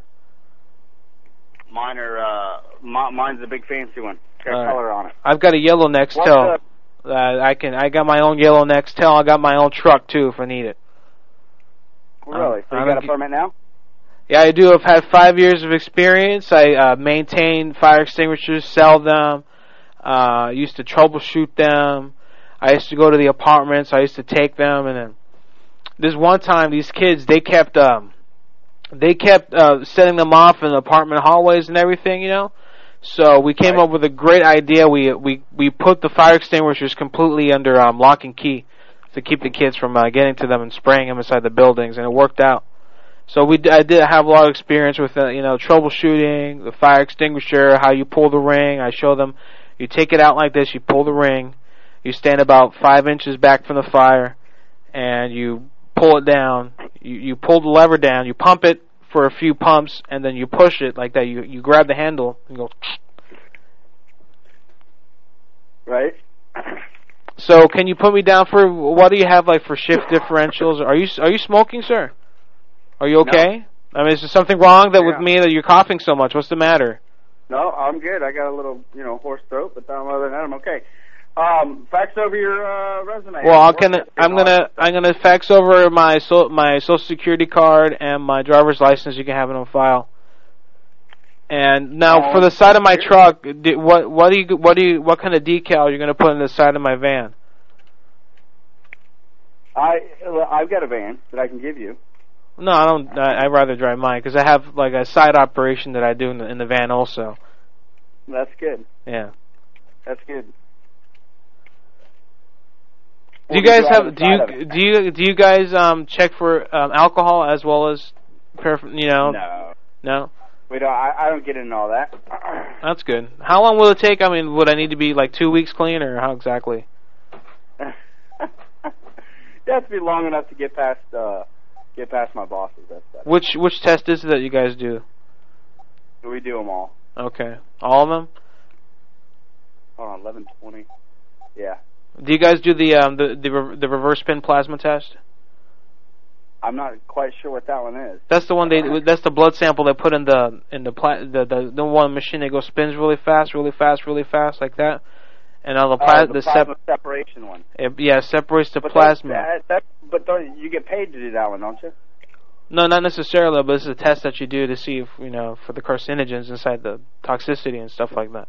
Mine are, uh, mi- mine's a big fancy one. Got right. color on it. I've got a yellow Nextel. Uh, I can. I got my own yellow Nextel. I got my own truck too, if I need it. Really? So I you don't got a permit now? Yeah, I do. I've had five years of experience. I uh, maintain fire extinguishers, sell them. Uh, used to troubleshoot them. I used to go to the apartments. I used to take them, and then this one time, these kids they kept um, they kept uh, setting them off in the apartment hallways and everything, you know. So we came up with a great idea. We we we put the fire extinguishers completely under um, lock and key to keep the kids from uh, getting to them and spraying them inside the buildings, and it worked out. So we d- I did have a lot of experience with uh, you know troubleshooting the fire extinguisher, how you pull the ring. I show them you take it out like this, you pull the ring, you stand about five inches back from the fire, and you pull it down. You you pull the lever down, you pump it for a few pumps, and then you push it like that. You you grab the handle and go. Right. So can you put me down for what do you have like for shift differentials? Are you are you smoking, sir? Are you okay? I mean, is there something wrong that with me that you're coughing so much? What's the matter? No, I'm good. I got a little, you know, hoarse throat, but other than that, I'm okay. Um, fax over your uh, resume. Well, I'm gonna I'm gonna I'm gonna fax over my so, my social security card and my driver's license. You can have it on file. And now for the side of my truck, what what do you what do you what kind of decal are you gonna put on the side of my van? I I've got a van that I can give you. No, I don't. I, I'd rather drive mine because I have like a side operation that I do in the in the van also. That's good. Yeah. That's good. Do you What do you guys have do you side of it? do you do you guys um check for um alcohol as well as perf- you know No. no We don't. I, I don't get into all that. that's good how long will it take I mean would I need to be like two weeks clean or how exactly It has to be long enough to get past uh get past my bosses. That's that. which which test is it that you guys do We do them all. okay all of them Hold on, eleven twenty. Yeah, do you guys do the um the the, re- the reverse spin plasma test I'm not quite sure what that one is. that's the one they that's the blood sample they put in the in the pla- the, the the one machine that goes spins really fast really fast really fast like that and on the, pla- oh, the, the sep- separation one. it, yeah it separates the But plasma That, that, but don't, you get paid to do that one, don't you? No, not necessarily, but it's a test that you do to see if you know for the carcinogens inside the toxicity and stuff like that.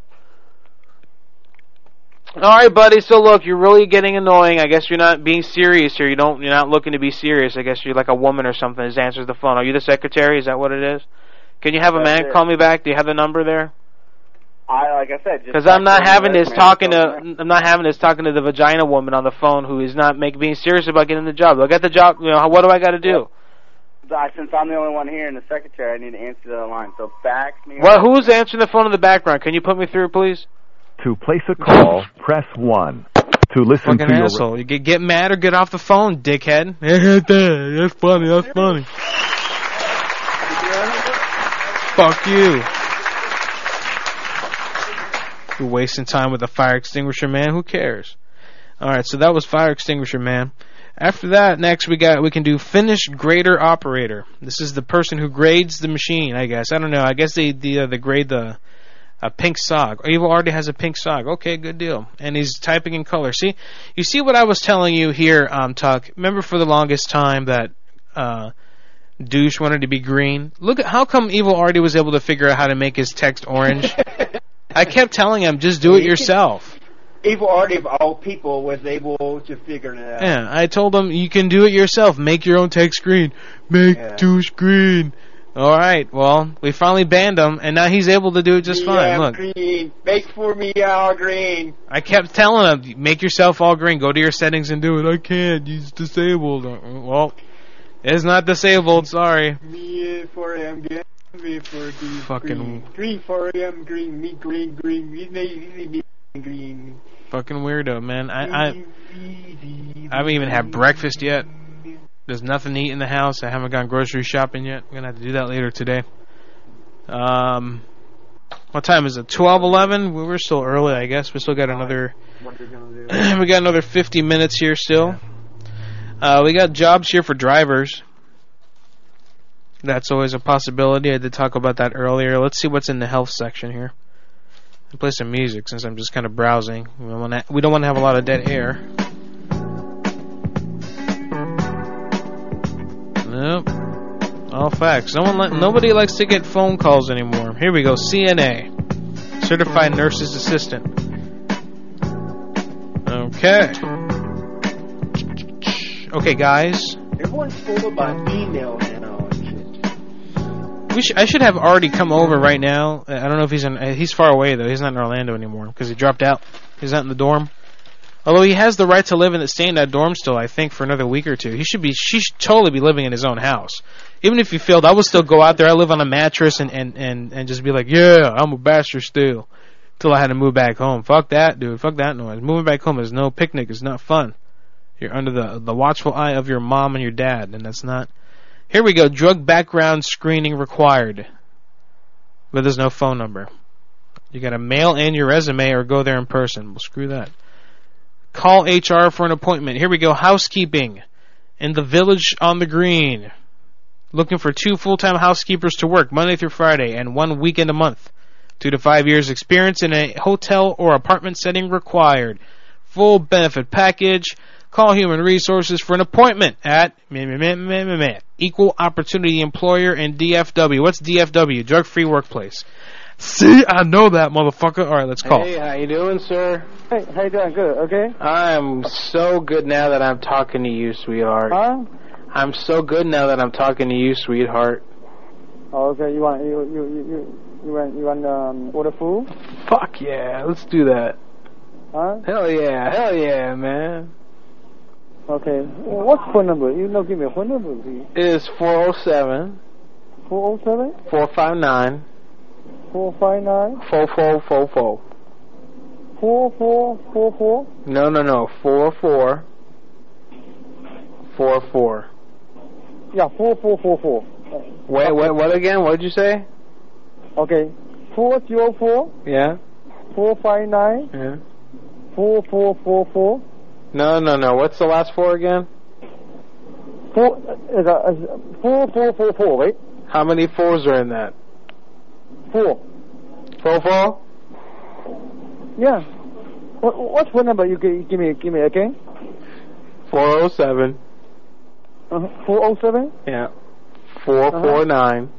All right, buddy. So look, you're really getting annoying. I guess you're not being serious here. You don't. You're not looking to be serious. I guess you're like a woman or something that answers the phone. Are you the secretary? Is that what it is? Can you have a man it. call me back? Do you have the number there? I like I said, just Because I'm not having this talking to. from I'm not having this talking to the vagina woman on the phone who is not make being serious about getting the job. Look at the job. You know, what do I got to do? there. I- Since I'm the only one here in the secretary, I need to answer the line. So fax me. Well, who's answering the phone in the background? Can you put me through, please? To place a call, press 1. To listen Fucking to your asshole. You get, get mad or get off the phone, dickhead. that's funny. That's funny. Fuck you. You're wasting time with a fire extinguisher man. Who cares? All right, so that was fire extinguisher man. After that, next we got we can do finish grader operator. This is the person who grades the machine. I guess I don't know. I guess they the uh, they grade the a pink sock. Evil Artie has a pink sock. Okay, good deal. And he's typing in color. See, you see what I was telling you here, um, Tuck. Remember for the longest time that uh, douche wanted to be green. Look at how come Evil Artie was able to figure out how to make his text orange. I kept telling him just do it yourself. Evil Artie of all people was able to figure it out. Yeah, I told him you can do it yourself. Make your own text green. Make Yeah. douche green. All right. Well, we finally banned him, and now he's able to do it just fine. Look, green. Make for me all green. I kept telling him, make yourself all green. Go to your settings and do it. I can't. He's disabled. Uh, Well, it's not disabled. Sorry. Me for him, me for the Fucking- green. Green for him, green, me green, green, me, green. Fucking weirdo, man. I I, I haven't even had breakfast yet. There's nothing to eat in the house. I haven't gone grocery shopping yet. I'm gonna have to do that later today. Um, what time is it? Twelve eleven. We're still early, I guess. We still got another. What they're gonna do. we got another 50 minutes here still. Uh, we got jobs here for drivers. That's always a possibility. I did talk about that earlier. Let's see what's in the health section here. I'll play some music since I'm just kind of browsing. We don't wanna- we don't want to have a lot of dead air. Nope. All facts. No one li- nobody likes to get phone calls anymore. Here we go. CNA, Certified Nurse's Assistant. Okay. Okay, guys. Everyone's fooled by email now. We sh- I should have already come over right now. I don't know if he's in. uh, He's far away though. He's not in Orlando anymore because he dropped out. He's not in the dorm. Although he has the right to live in stay in that dorm still, I think for another week or two. He should be. She should totally be living in his own house. Even if he failed, I would still go out there. I live on a mattress and and and and just be like, yeah, I'm a bastard still. Till I had to move back home. Fuck that, dude. Fuck that noise. Moving back home is no picnic. It's not fun. You're under the the watchful eye of your mom and your dad, and that's not. Here we go. Drug background screening required. But there's no phone number. You gotta mail in your resume or go there in person. Well, screw that. Call HR for an appointment. Here we go. Housekeeping. In the village on the green. Looking for two full-time housekeepers to work Monday through Friday and one weekend a month. Two to five years experience in a hotel or apartment setting required. Full benefit package. Call Human Resources for an appointment at. Equal Opportunity Employer and DFW. What's DFW? Drug Free Workplace. See, I know that motherfucker. All right, let's call. Hey, how you doing, sir? Hey, how you doing? Good. Okay. I'm so good now that I'm talking to you, sweetheart. Huh? I'm so good now that I'm talking to you, sweetheart. Oh, okay. You want you you you you, you want you want um order food? Fuck yeah, let's do that. Huh? Hell yeah, hell yeah, man. Okay. Well, what's phone number? You know, give me a phone number, please. It is 407 Four oh seven 459 four five nine 4444. four four four four. No, no, no. Four, four. Four, four. Yeah, four four four four. Wait, wait what again? What did you say? Okay. Four zero four Yeah? four five nine Yeah. four four four four. No, no, no. What's the last four again? Four is a, is a- four four four four, right? How many fours are in that? Four. Four, four? Yeah. What, what's phone number? You give, give me give me again. 407. Uh, four oh seven Yeah. 449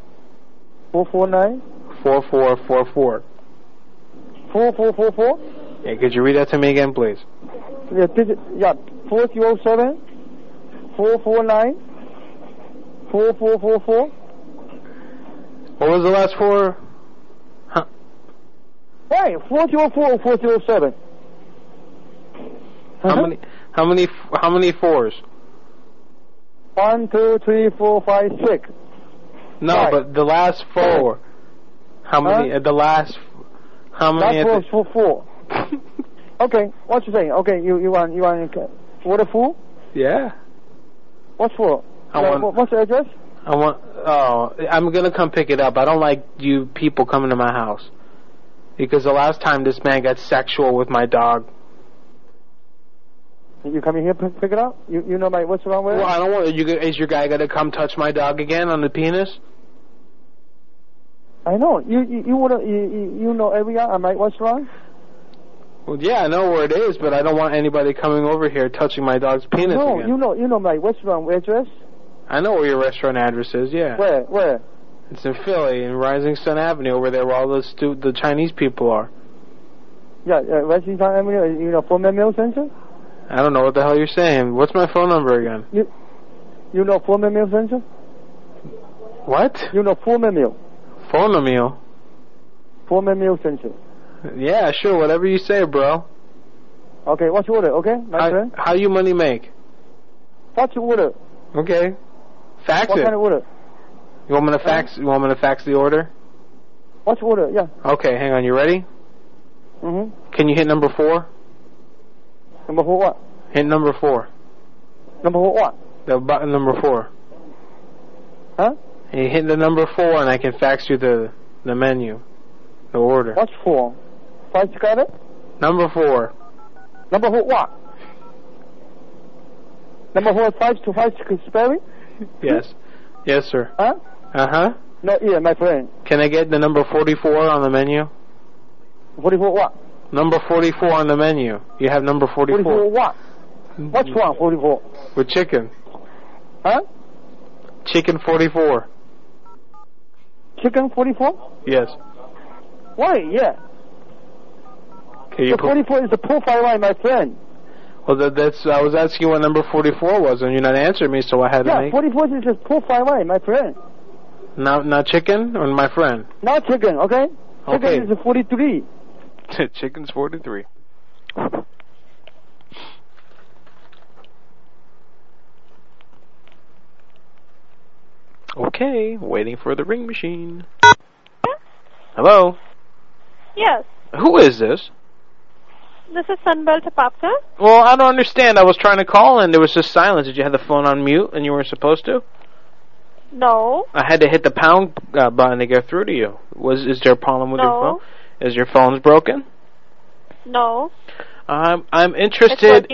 four four nine 4444. four four four four. Yeah, could you read that to me again, please? Yeah, digit, yeah, four zero seven four four nine four four four four. What was the last four? Right, four zero four four zero seven. How many? How many? How many fours? One, two, three, four, five, six. No, Right. but the last four. How many? Uh, the last. How many? That's at four, four, four. okay, what you saying? Okay, you you want you want uh, water food? the- yeah. What's for? I Uh, want- what's the address? I want. Oh, I'm gonna come pick it up. I don't like you people coming to my house because the last time this man got sexual with my dog. You coming here pick, pick it up? You you know my what's wrong with it? Well. I don't want you. Is your guy gonna come touch my dog again on the penis? I know you you you, wanna, you you know. Am I what's wrong? Well, yeah, I know where it is, but I don't want anybody coming over here touching my dog's penis no, again. you know you know my restaurant address. I know where your restaurant address is. Yeah. Where where? It's in Philly, in Rising Sun Avenue, over there where all the stu- the Chinese people are. Yeah, uh, Sun Avenue. You know, Foreman Mill Center. I don't know what the hell you're saying. What's my phone number again? You you know Foreman Mill Center? What? You know Foreman Mill. Phone meal? Foreman Mill Center. Yeah, sure. Whatever you say, bro. Okay, what's your order? Okay, my How, friend. how you money make? What's your order? Okay. Fax what it. kind of order? You want me to fax? You want me to fax the order? What's order? Yeah. Okay, hang on. You ready? Mhm. Can you hit number four? Number four what? Hit number four. Number four what? The button number four. Huh? And you hit the number four, and I can fax you the the menu, the order. What's four? Five got it? Number four. Number four what? Number four five to five Sperry? Yes. Yes, sir. Huh? Uh huh. No, yeah, my friend. Can I get the number forty-four on the menu? Forty-four what? Number forty-four on the menu. You have number forty-four. Forty-four what? What's wrong? Forty-four. With chicken. Huh? Chicken forty-four. Chicken forty-four? Yes. Why? Yeah. Okay, you The put, forty-four is the profile line, my friend. well, that, that's. I was asking what number forty-four was, and you're not answering me, so I had to Yeah, forty-four is the profile line, my friend. Not not chicken or my friend. Not chicken, okay? Chicken Okay. is the forty-three. Chicken's forty-three. Okay, waiting for the ring machine. Hello. Yes, Who is this? this is Sunbelt Tapapka. Well, I don't understand. I was trying to call and there was just silence. Did you have the phone on mute and you weren't supposed to? No, I had to hit the pound uh, button to get through to you. Was is there a problem with your No. phone? Is your phone's broken? no. I'm I'm interested.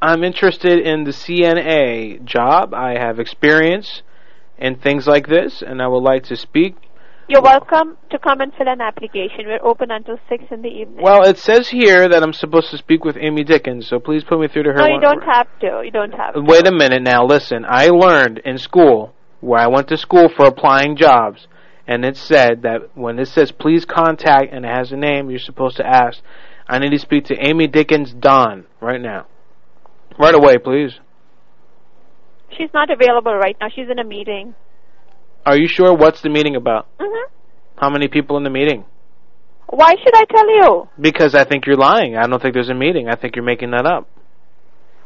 I'm interested in the CNA job. I have experience in things like this, and I would like to speak. You're welcome to come and fill an application. We're open until 6 in the evening. Well, it says here that I'm supposed to speak with Amy Dickens, so please put me through to her. no, you don't have to. You don't have to. Wait a minute now. Listen, I learned in school where I went to school for applying jobs, and it said that when it says please contact and it has a name, you're supposed to ask. I need to speak to Amy Dickens DON right now, right away, please. She's not available right now. She's in a meeting. Are you sure? What's the meeting about? hmm How many people in the meeting? Why should I tell you? Because I think you're lying. I don't think there's a meeting. I think you're making that up.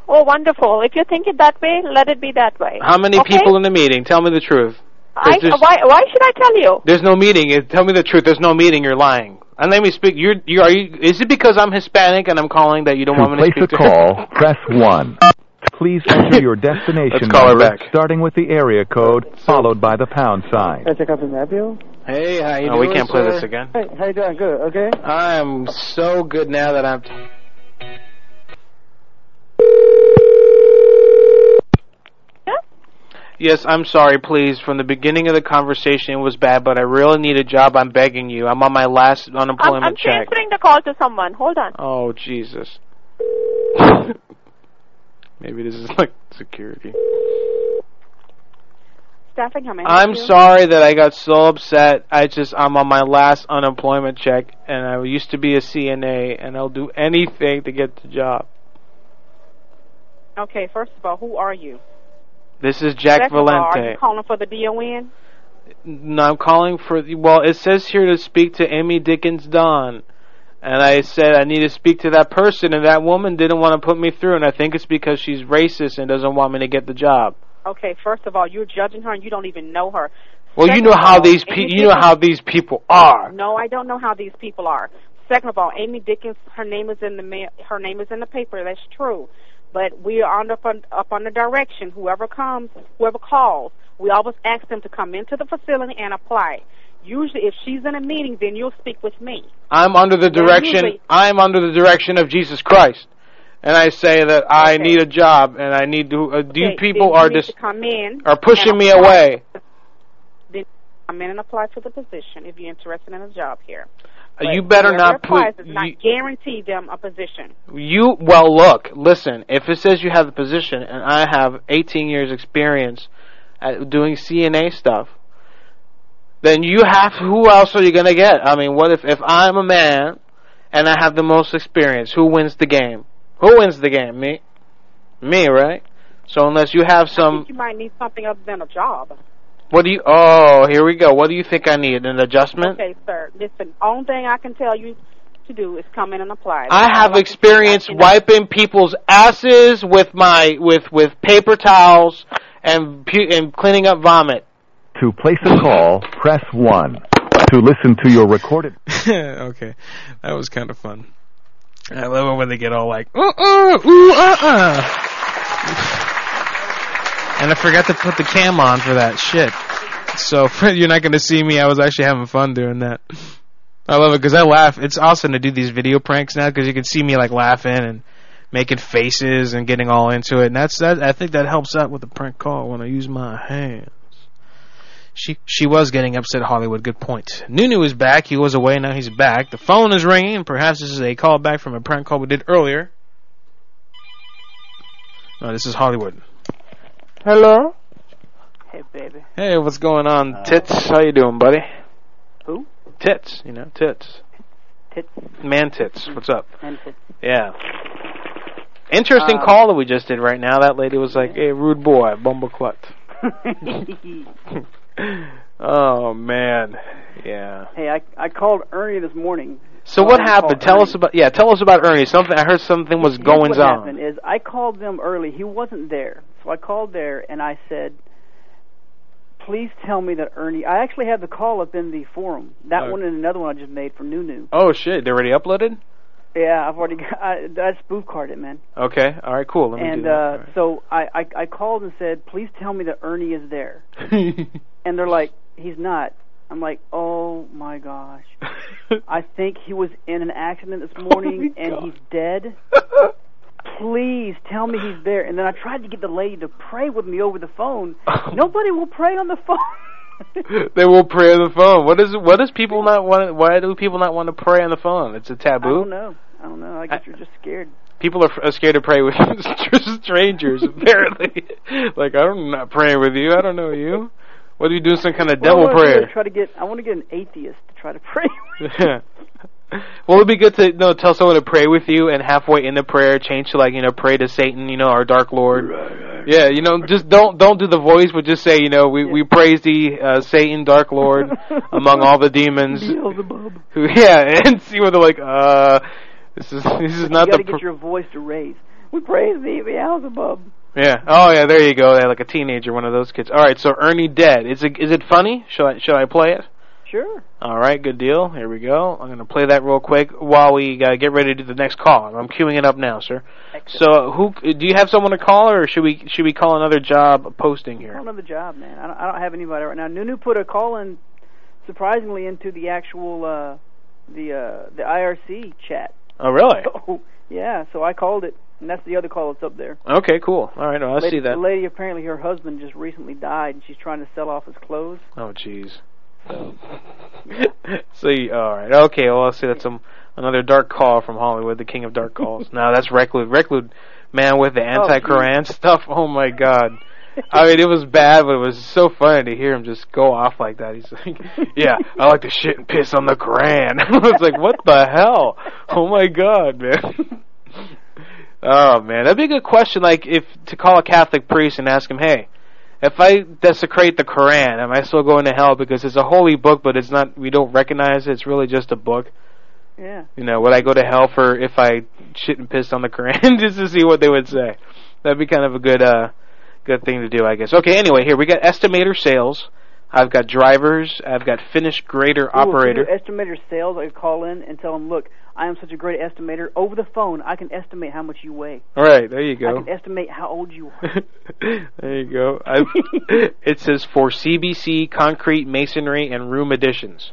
Oh, wonderful. If you think it that way, let it be that way. How many okay? people in the meeting? Tell me the truth. I, why, why should I tell you? There's no meeting. Tell me the truth. There's no meeting. You're lying. And let me speak. You're, you are you? Is it because I'm Hispanic and I'm calling that you don't To want me to place a speak to? call, press 1. Please enter your destination Let's call her number, back. starting with the area code, followed by the pound sign. Can I check out the Matthew? Hey, how you Oh, we can't play this again. Hey, how you doing? Good, okay? I am so good now that I'm. Yes, I'm sorry, please. From the beginning of the conversation, it was bad, but I really need a job. I'm begging you. I'm on my last I'm, unemployment I'm check. transferring the call to someone. Hold on. Oh, Jesus. Maybe this is like security. Staffing, how may I I'm sorry that I got so upset. I just I'm on my last unemployment check, and I used to be a CNA, and I'll do anything to get the job. Okay, first of all, who are you? This is Jack Second all, are you calling for the DON? No, I'm calling for the, well, it says here to speak to Amy Dickens DON. And I said I need to speak to that person and that woman didn't want to put me through and I think it's because she's racist and doesn't want me to get the job. Okay, first of all, you're judging her and you don't even know her. Well, you know how all, these pe- you know how these people are. No, I don't know how these people are. Second of all, Amy Dickens, her name is in the ma- her name is in the paper. That's true, but we are on up on up on the direction. Whoever comes, whoever calls, we always ask them to come into the facility and apply. Usually, if she's in a meeting, then you'll speak with me. I'm under the direction usually- I'm under the direction of Jesus Christ. And I say that I need a job and I need to uh, these Okay, people are just come in are pushing me away. Then come in and apply for the position if you're interested in a job here. You better not put does not guarantee them a position. You well, look, listen. If it says you have the position, and I have 18 years experience at doing CNA stuff, then you have. Who else are you gonna get? I mean, what if if I'm a man and I have the most experience? Who wins the game? Who wins the game? Me, me, right? So unless you have I some, think you might need something other than a job. What do you? Oh, here we go. What do you think I need? An adjustment? Okay, sir. Listen, only thing I can tell you to do is come in and apply. I have all experience. I wiping people's asses with my with with paper towels and pu- and cleaning up vomit. To place a call, press 1. To listen to your recorded okay, that was kind of fun. I love it when they get all like, uh uh, ooh, uh uh. And I forgot to put the cam on for that shit. So you're not going to see me. I was actually having fun doing that. I love it because I laugh. It's awesome to do these video pranks now because you can see me like laughing and making faces and getting all into it. And that's that. I think that helps out with the prank call when I use my hands. She she was getting upset Hollywood. Good point. Nunu is back. He was away. Now he's back. The phone is ringing. Perhaps this is a call back from a prank call we did earlier. No, this is Hollywood. Hello? Hey, baby. Hey, what's going on, tits? How you doing, buddy? Who? Tits. You know, tits. Tits. Man tits. What's up? And tits. Yeah. Interesting Uh, call that we just did right now. That lady was like, "Hey, rude boy, bumbleclut." oh man, yeah. Hey, I I called Ernie this morning. So Oh, what happened? Tell Ernie. us about yeah. Tell us about Ernie. Something I heard. Something was Here's going what on. happened is I called them early. He wasn't there, so I called there and I said, "Please tell me that Ernie." I actually had the call up in the forum. That Oh. one and another one I just made for Nunu. Oh shit! They already uploaded. Yeah, I've already got. I, I spoof carded, man. Okay. All right. Cool. Let me and do uh, that. so I, I I called and said, "Please tell me that Ernie is there." And they're like, "He's not." I'm like, "Oh my gosh." I think he was in an accident this morning oh and he's dead. Please tell me he's there. And then I tried to get the lady to pray with me over the phone. Oh. Nobody will pray on the phone. they will pray on the phone. What is what does people not want? Why do people not want to pray on the phone? It's a taboo. I don't know. I don't know. I guess you're just scared. People are f- are scared to pray with strangers. Apparently, like I'm not praying with you. I don't know you. What are you doing? Some kind of Well, I devil wanna prayer? Try to get. I want to get an atheist to try to pray. Well, it'd be good to you know tell someone to pray with you, and halfway in the prayer, change to like you know pray to Satan, you know our dark lord. Yeah, you know, just don't don't do the voice, but just say you know we we praise thee, uh, Satan, dark lord, among all the demons. Beelzebub. Who, yeah, and see where they're like, uh, this is this is not you the. gotta pr- get your voice to raise. We praise thee, Beelzebub. Yeah. Oh yeah, there you go. Yeah, like a teenager, one of those kids. All right, so Ernie dead. Is it is it funny? Should I should I play it? Sure. All right, good deal. Here we go. I'm going to play that real quick while we uh, get ready to do the next call. I'm queuing it up now, sir. So, who do you have someone to call, or should we should we call another job posting here? Another job, man. I don't, I don't have anybody right now. Nunu put a call in, surprisingly, into the actual uh, the uh, the IRC chat. Oh, really? So, oh, yeah, so I called it, and that's the other call that's up there. Okay, cool. All right, well, I lady, see that. The lady apparently her husband just recently died, and she's trying to sell off his clothes. Oh, jeez. Oh. So, see, all right, okay. Well, I'll see that's some another dark call from Hollywood, the king of dark calls. now that's Reclude. Reclude, man, with the oh, anti-Quran stuff. Oh my God. I mean, it was bad, but it was so funny to hear him just go off like that. He's like, "Yeah, I like to shit and piss on the Quran." I was like, "What the hell? Oh my God, man!" oh man, that'd be a good question. Like, if to call a Catholic priest and ask him, "Hey, if I desecrate the Quran, am I still going to hell because it's a holy book, but it's not? We don't recognize it. It's really just a book." Yeah. You know, would I go to hell for if I shit and pissed on the Quran just to see what they would say? That'd be kind of a good uh good thing to do, I guess. Okay, anyway, here we got estimator sales. I've got drivers. I've got finished grader Ooh, operator. estimator sales, I call in and tell them, look, I am such a great estimator. Over the phone, I can estimate how much you weigh. All right, there you go. I can estimate how old you are. there you go. I, it says for CBC concrete masonry and room additions.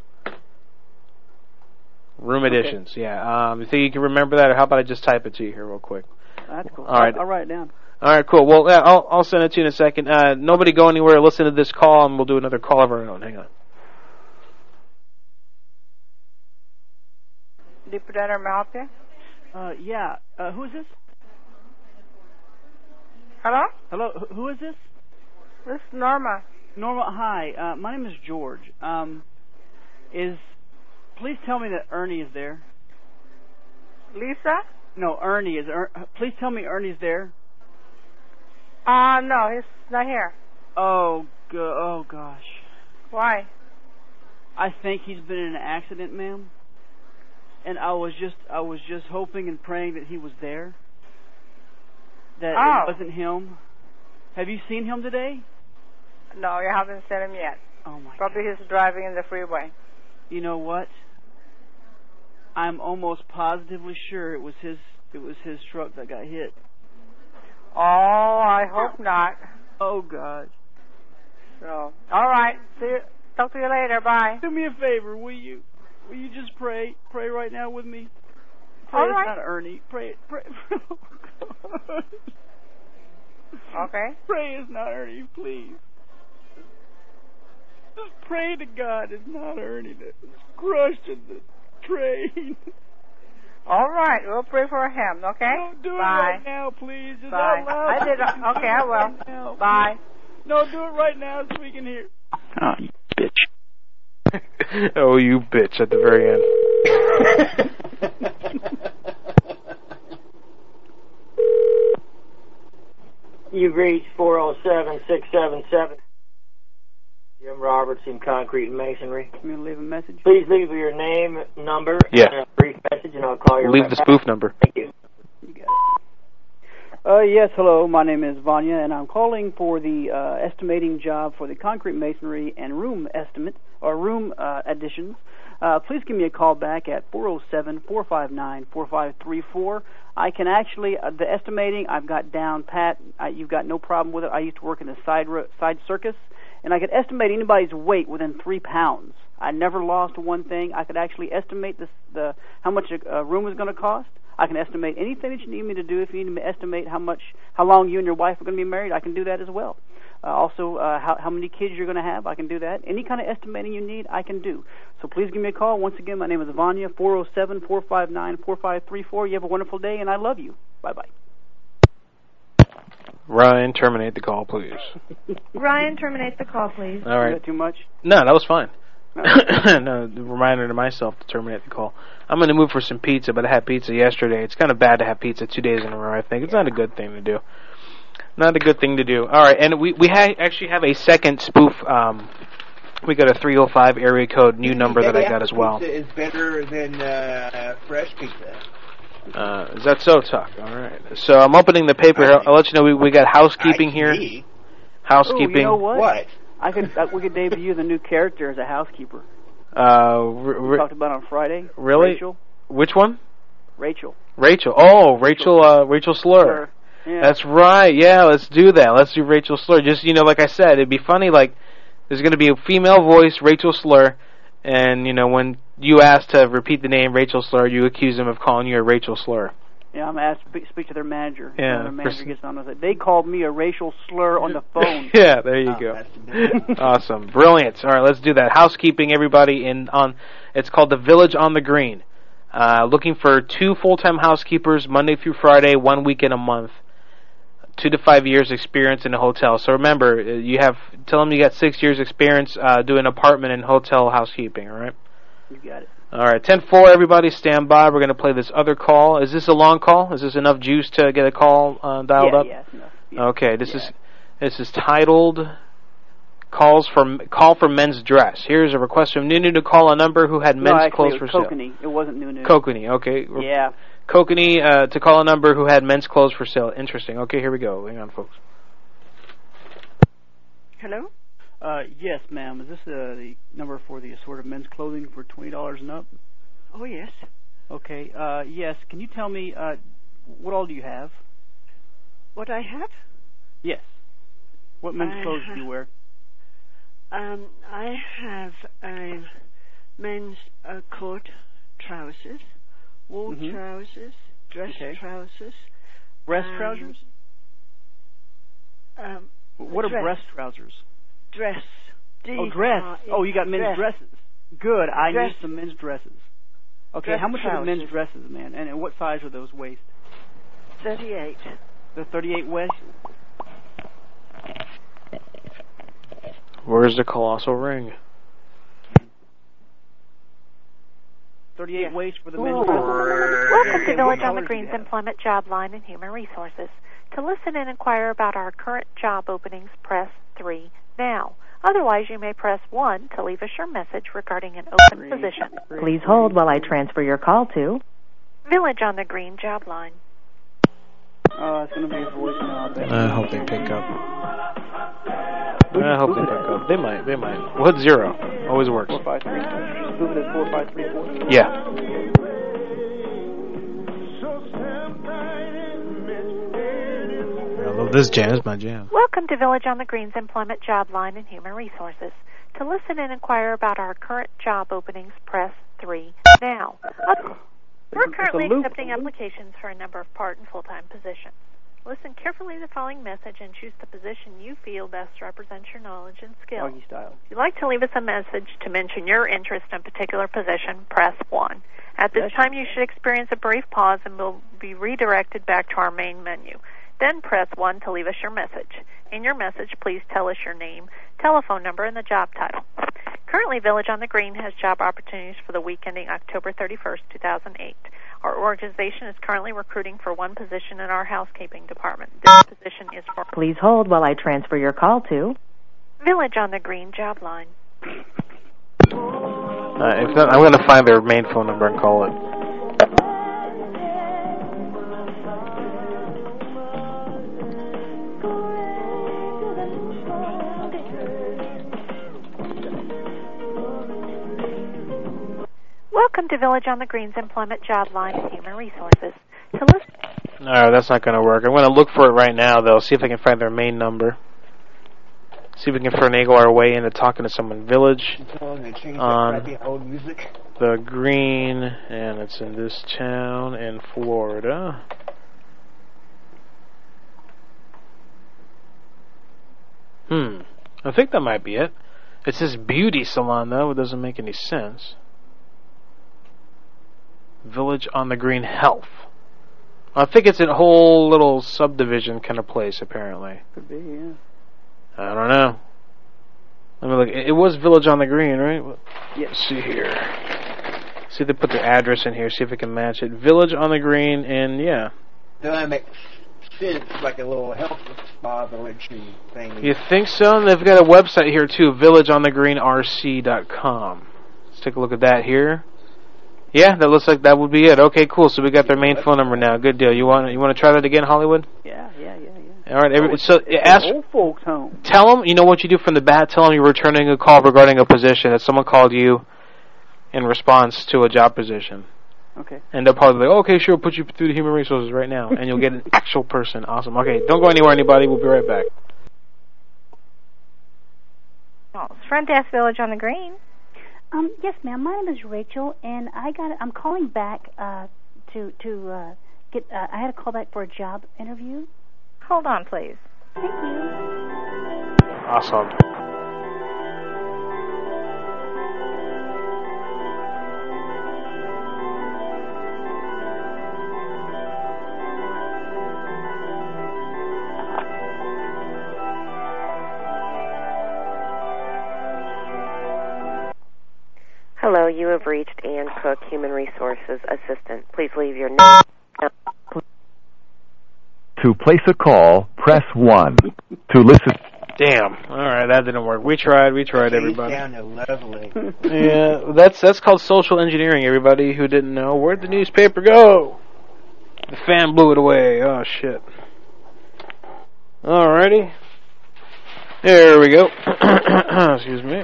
Room Okay. additions, yeah. Um, you think you can remember that, or how about I just type it to you here real quick? That's cool. All right. I'll, I'll write it down. All right, cool. Well, yeah, I'll I'll send it to you in a second. Uh, nobody go anywhere. Listen to this call, and we'll do another call of our own. Hang on. Deep Data Malpia. Uh, yeah. Uh, who is this? Hello? Hello. wh- Who is this? This is Norma. Norma. Hi. Uh, my name is George. Um, is please tell me that Ernie is there. Lisa? No, Ernie is. Er, please tell me Ernie's there. Uh, no, he's not here. Oh, go- oh gosh. Why? I think he's been in an accident, ma'am. And I was just, I was just hoping and praying that he was there. That Oh. it wasn't him. Have you seen him today? No, you haven't seen him yet. Oh my. Probably he's driving in the freeway. You know what? I'm almost positively sure it was his, it was his truck that got hit. Oh, I hope not. Oh God. So, all right. See you. Talk to you later. Bye. Do me a favor, will you? Will you just pray? Pray right now with me. Pray All it's not Ernie. Pray, pray. Okay. Pray it's not Ernie, please. Just pray to God it's not Ernie that's crushed in the train. All right. We'll pray for him. Okay. Don't do Bye. it right now, please. Just Bye. out loud. I did. Okay, I will. Right Bye. No, do it right now so we can hear. Oh, you bitch. oh, you bitch at the very end. You've reached 407-677. Jim Roberts in Concrete and Masonry. Can you gonna leave a message? Please leave your name, number, Yeah. and a brief message, and I'll call you Leave right the back. spoof number. Thank you. Uh, yes, hello. My name is Vanya, and I'm calling for the uh, estimating job for the concrete masonry and room estimate or room uh, additions. Uh, please give me a call back at 407-459-4534. I can actually uh, the estimating I've got down pat. I, you've got no problem with it. I used to work in a side ro- side circus, and I could estimate anybody's weight within three pounds. I never lost one thing. I could actually estimate this, the how much a, a room is going to cost. I can estimate anything that you need me to do. If you need me to estimate how much, how long you and your wife are going to be married, I can do that as well. Uh, also, uh, how, how many kids you're going to have, I can do that. Any kind of estimating you need, I can do. So please give me a call. Once again, my name is Vanya, 407-459-4534. You have a wonderful day, and I love you. Bye-bye. Ryan, terminate the call, please. Ryan, terminate the call, please. All right. Is that too much? No, that was fine. no, the reminder to myself to terminate the call. I'm going to move for some pizza, but I had pizza yesterday. It's kind of bad to have pizza two days in a row. I think it's not a good thing to do. Not a good thing to do. All right, and we we ha- actually have a second spoof. Um, we got a 305 area code new number that I got as well. Pizza is better than uh, fresh pizza. Uh, is that so, Tuck? All right. So I'm opening the paper. here. I'll let you know we we got housekeeping here. Housekeeping. Oh, you know what? What? I could uh, we could debut the new character as a housekeeper. Uh, r- We r- talked about on Friday. really? Rachel. Which one? Rachel. Rachel. Oh, Rachel. Uh, Rachel Slur. Yeah. That's right. Yeah, let's do that. Let's do Rachel Slur. Just you know, like I said, it'd be funny. Like there's going to be a female voice, Rachel Slur, and you know when you asked to repeat the name Rachel Slur, you accuse them of calling you a Rachel Slur. Yeah, I'm asked to speak to their manager. Yeah, When their manager gets on with it. They called me a racial slur on the phone. yeah, there you go. awesome, brilliant. All right, let's do that. Housekeeping, everybody, in on. It's called the Village on the Green. Uh, looking for two full-time housekeepers, Monday through Friday, one weekend a month. Two to five years experience in a hotel. So remember, uh, you have tell them you got six years experience uh, doing apartment and hotel housekeeping. All right. You got it. All right, ten four. Everybody, stand by. We're going to play this other call. Is this a long call? Is this enough juice to get a call uh, dialed yeah, up? yeah, it's enough. Okay, this is this is titled "Calls for Call for Men's Dress." Here's a request from Nunu to call a number who had no, men's actually, clothes it for was sale. Kokanee. It wasn't new news. Kokanee, okay. Yeah. Kokanee uh, to call a number who had men's clothes for sale. Interesting. Okay, here we go. Hang on, folks. Hello? Uh, yes, ma'am. Is this uh, the number for the assorted men's clothing for twenty dollars and up? Oh, yes. Okay. Uh, yes. Can you tell me uh, what all do you have? What I have? Yes. What men's I clothes do you wear? Um, I have a men's uh, coat trousers, wool Mhm. trousers, dress Okay. trousers. Breast um, trousers? Um, What are dress. breast trousers? Dress. Oh, dress. D-R-E- Oh, you got men's dress. dresses. Good. I Dress. need some men's dresses. Okay. Dress how much are the men's dresses, man? And, and what size are those waist? 38. The 38 waist. Where's the colossal ring? 38 waist for the men's dresses. Welcome to Village on the Greens? Employment Job Line and Human Resources. To listen and inquire about our current job openings, press 3 now. Otherwise, you may press 1 to leave us your message regarding an open position. Please hold while I transfer your call to Village on the Green Job Line. Uh, it's going to be a voicemail. I. I hope they pick up. I hope they pick up. They might. They might. What zero? Always works. Four five three. Move it at four five three four. Yeah. I love this jam. It's my jam. Welcome to Village on the Greens Employment Job Line and Human Resources. To listen and inquire about our current job openings, press 3 now. We're currently accepting applications for a number of part and full-time positions. Listen carefully to the following message and choose the position you feel best represents your knowledge and skill. Doggy style. If you'd like to leave us a message to mention your interest in a particular position, press 1. At this time, you should experience a brief pause and will be redirected back to our main menu. Then press 1 to leave us your message. In your message, please tell us your name, telephone number, and the job title. Currently, Village on the Green has job opportunities for the week ending October 31st, 2008. Our organization is currently recruiting for one position in our housekeeping department. This position is for Please hold while I transfer your call to Village on the Green job line. Uh, if not, I'm going to find their main phone number and call it. Welcome to Village on the Green's Employment Job Line Human Resources. To listen No, that's not going to work. I'm going to look for it right now, though. See if I can find their main number. See if we can finagle our way into talking to someone. Village on the Green, and it's in this town in Florida. Hmm. I think that might be it. It says beauty salon though. It doesn't make any sense. Village on the Green Health. I think it's a whole little subdivision kind of place. Apparently, Could be, yeah. I don't know. Let me look. It it was Village on the Green, right? Yes. Let's see here. See if they put the address in here. See if we can match it. Village on the Green, and yeah. Does that make sense? Like a little health spa villagey thing. You think so? And they've got a website here too, villageonthegreenrc.com. Let's take a look at that here. Yeah, that looks like that would be it. Okay, cool. So we got their main phone number now. Good deal. You want you want to try that again, Hollywood? Yeah, yeah, yeah, yeah. All right. Every, so ask, Old folks home. tell them. You know what you do from the bat. Tell them you're returning a call regarding a position that someone called you in response to a job position. Okay. And they'll probably be like, okay, sure, put you through the human resources right now, and you'll get an actual person. Awesome. Okay, don't go anywhere, anybody. We'll be right back. Oh, it's Front Desk Village on the Green. Um, yes, ma'am. My name is Rachel, and I got. I'm calling back uh, to to uh, get. Uh, I had a call back for a job interview. Hold on, please. Thank you. Awesome. You have reached Ann Cook, Human Resources Assistant. Please leave your name. To place a call, press 1. To listen. Damn. All right, that didn't work. We tried. We tried, She everybody. sounded lovely. yeah, that's that's called social engineering. Everybody who didn't know, where'd the newspaper go? The fan blew it away. Oh shit. Alrighty. There we go. Excuse me.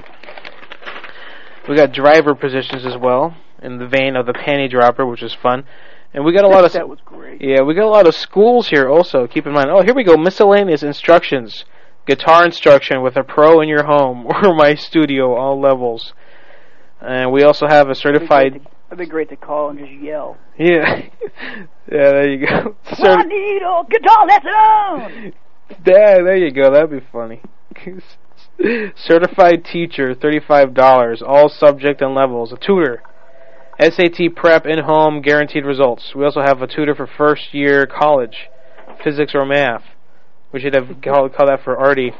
We got driver positions as well, in the vein of the panty dropper, which is fun. And we got a lot of That was great. yeah, we got a lot of schools here also. Keep in mind. Oh, here we go. Miscellaneous instructions. Guitar instruction with a pro in your home or my studio, all levels. And we also have a certified. That'd be great to call and just yell. Yeah, yeah. There you go. A guitar lesson. There, there you go. That'd be funny. Certified teacher, thirty-five dollars, all subject and levels. A tutor, SAT prep in home, guaranteed results. We also have a tutor for first year college, physics or math. We should have called call that for Artie.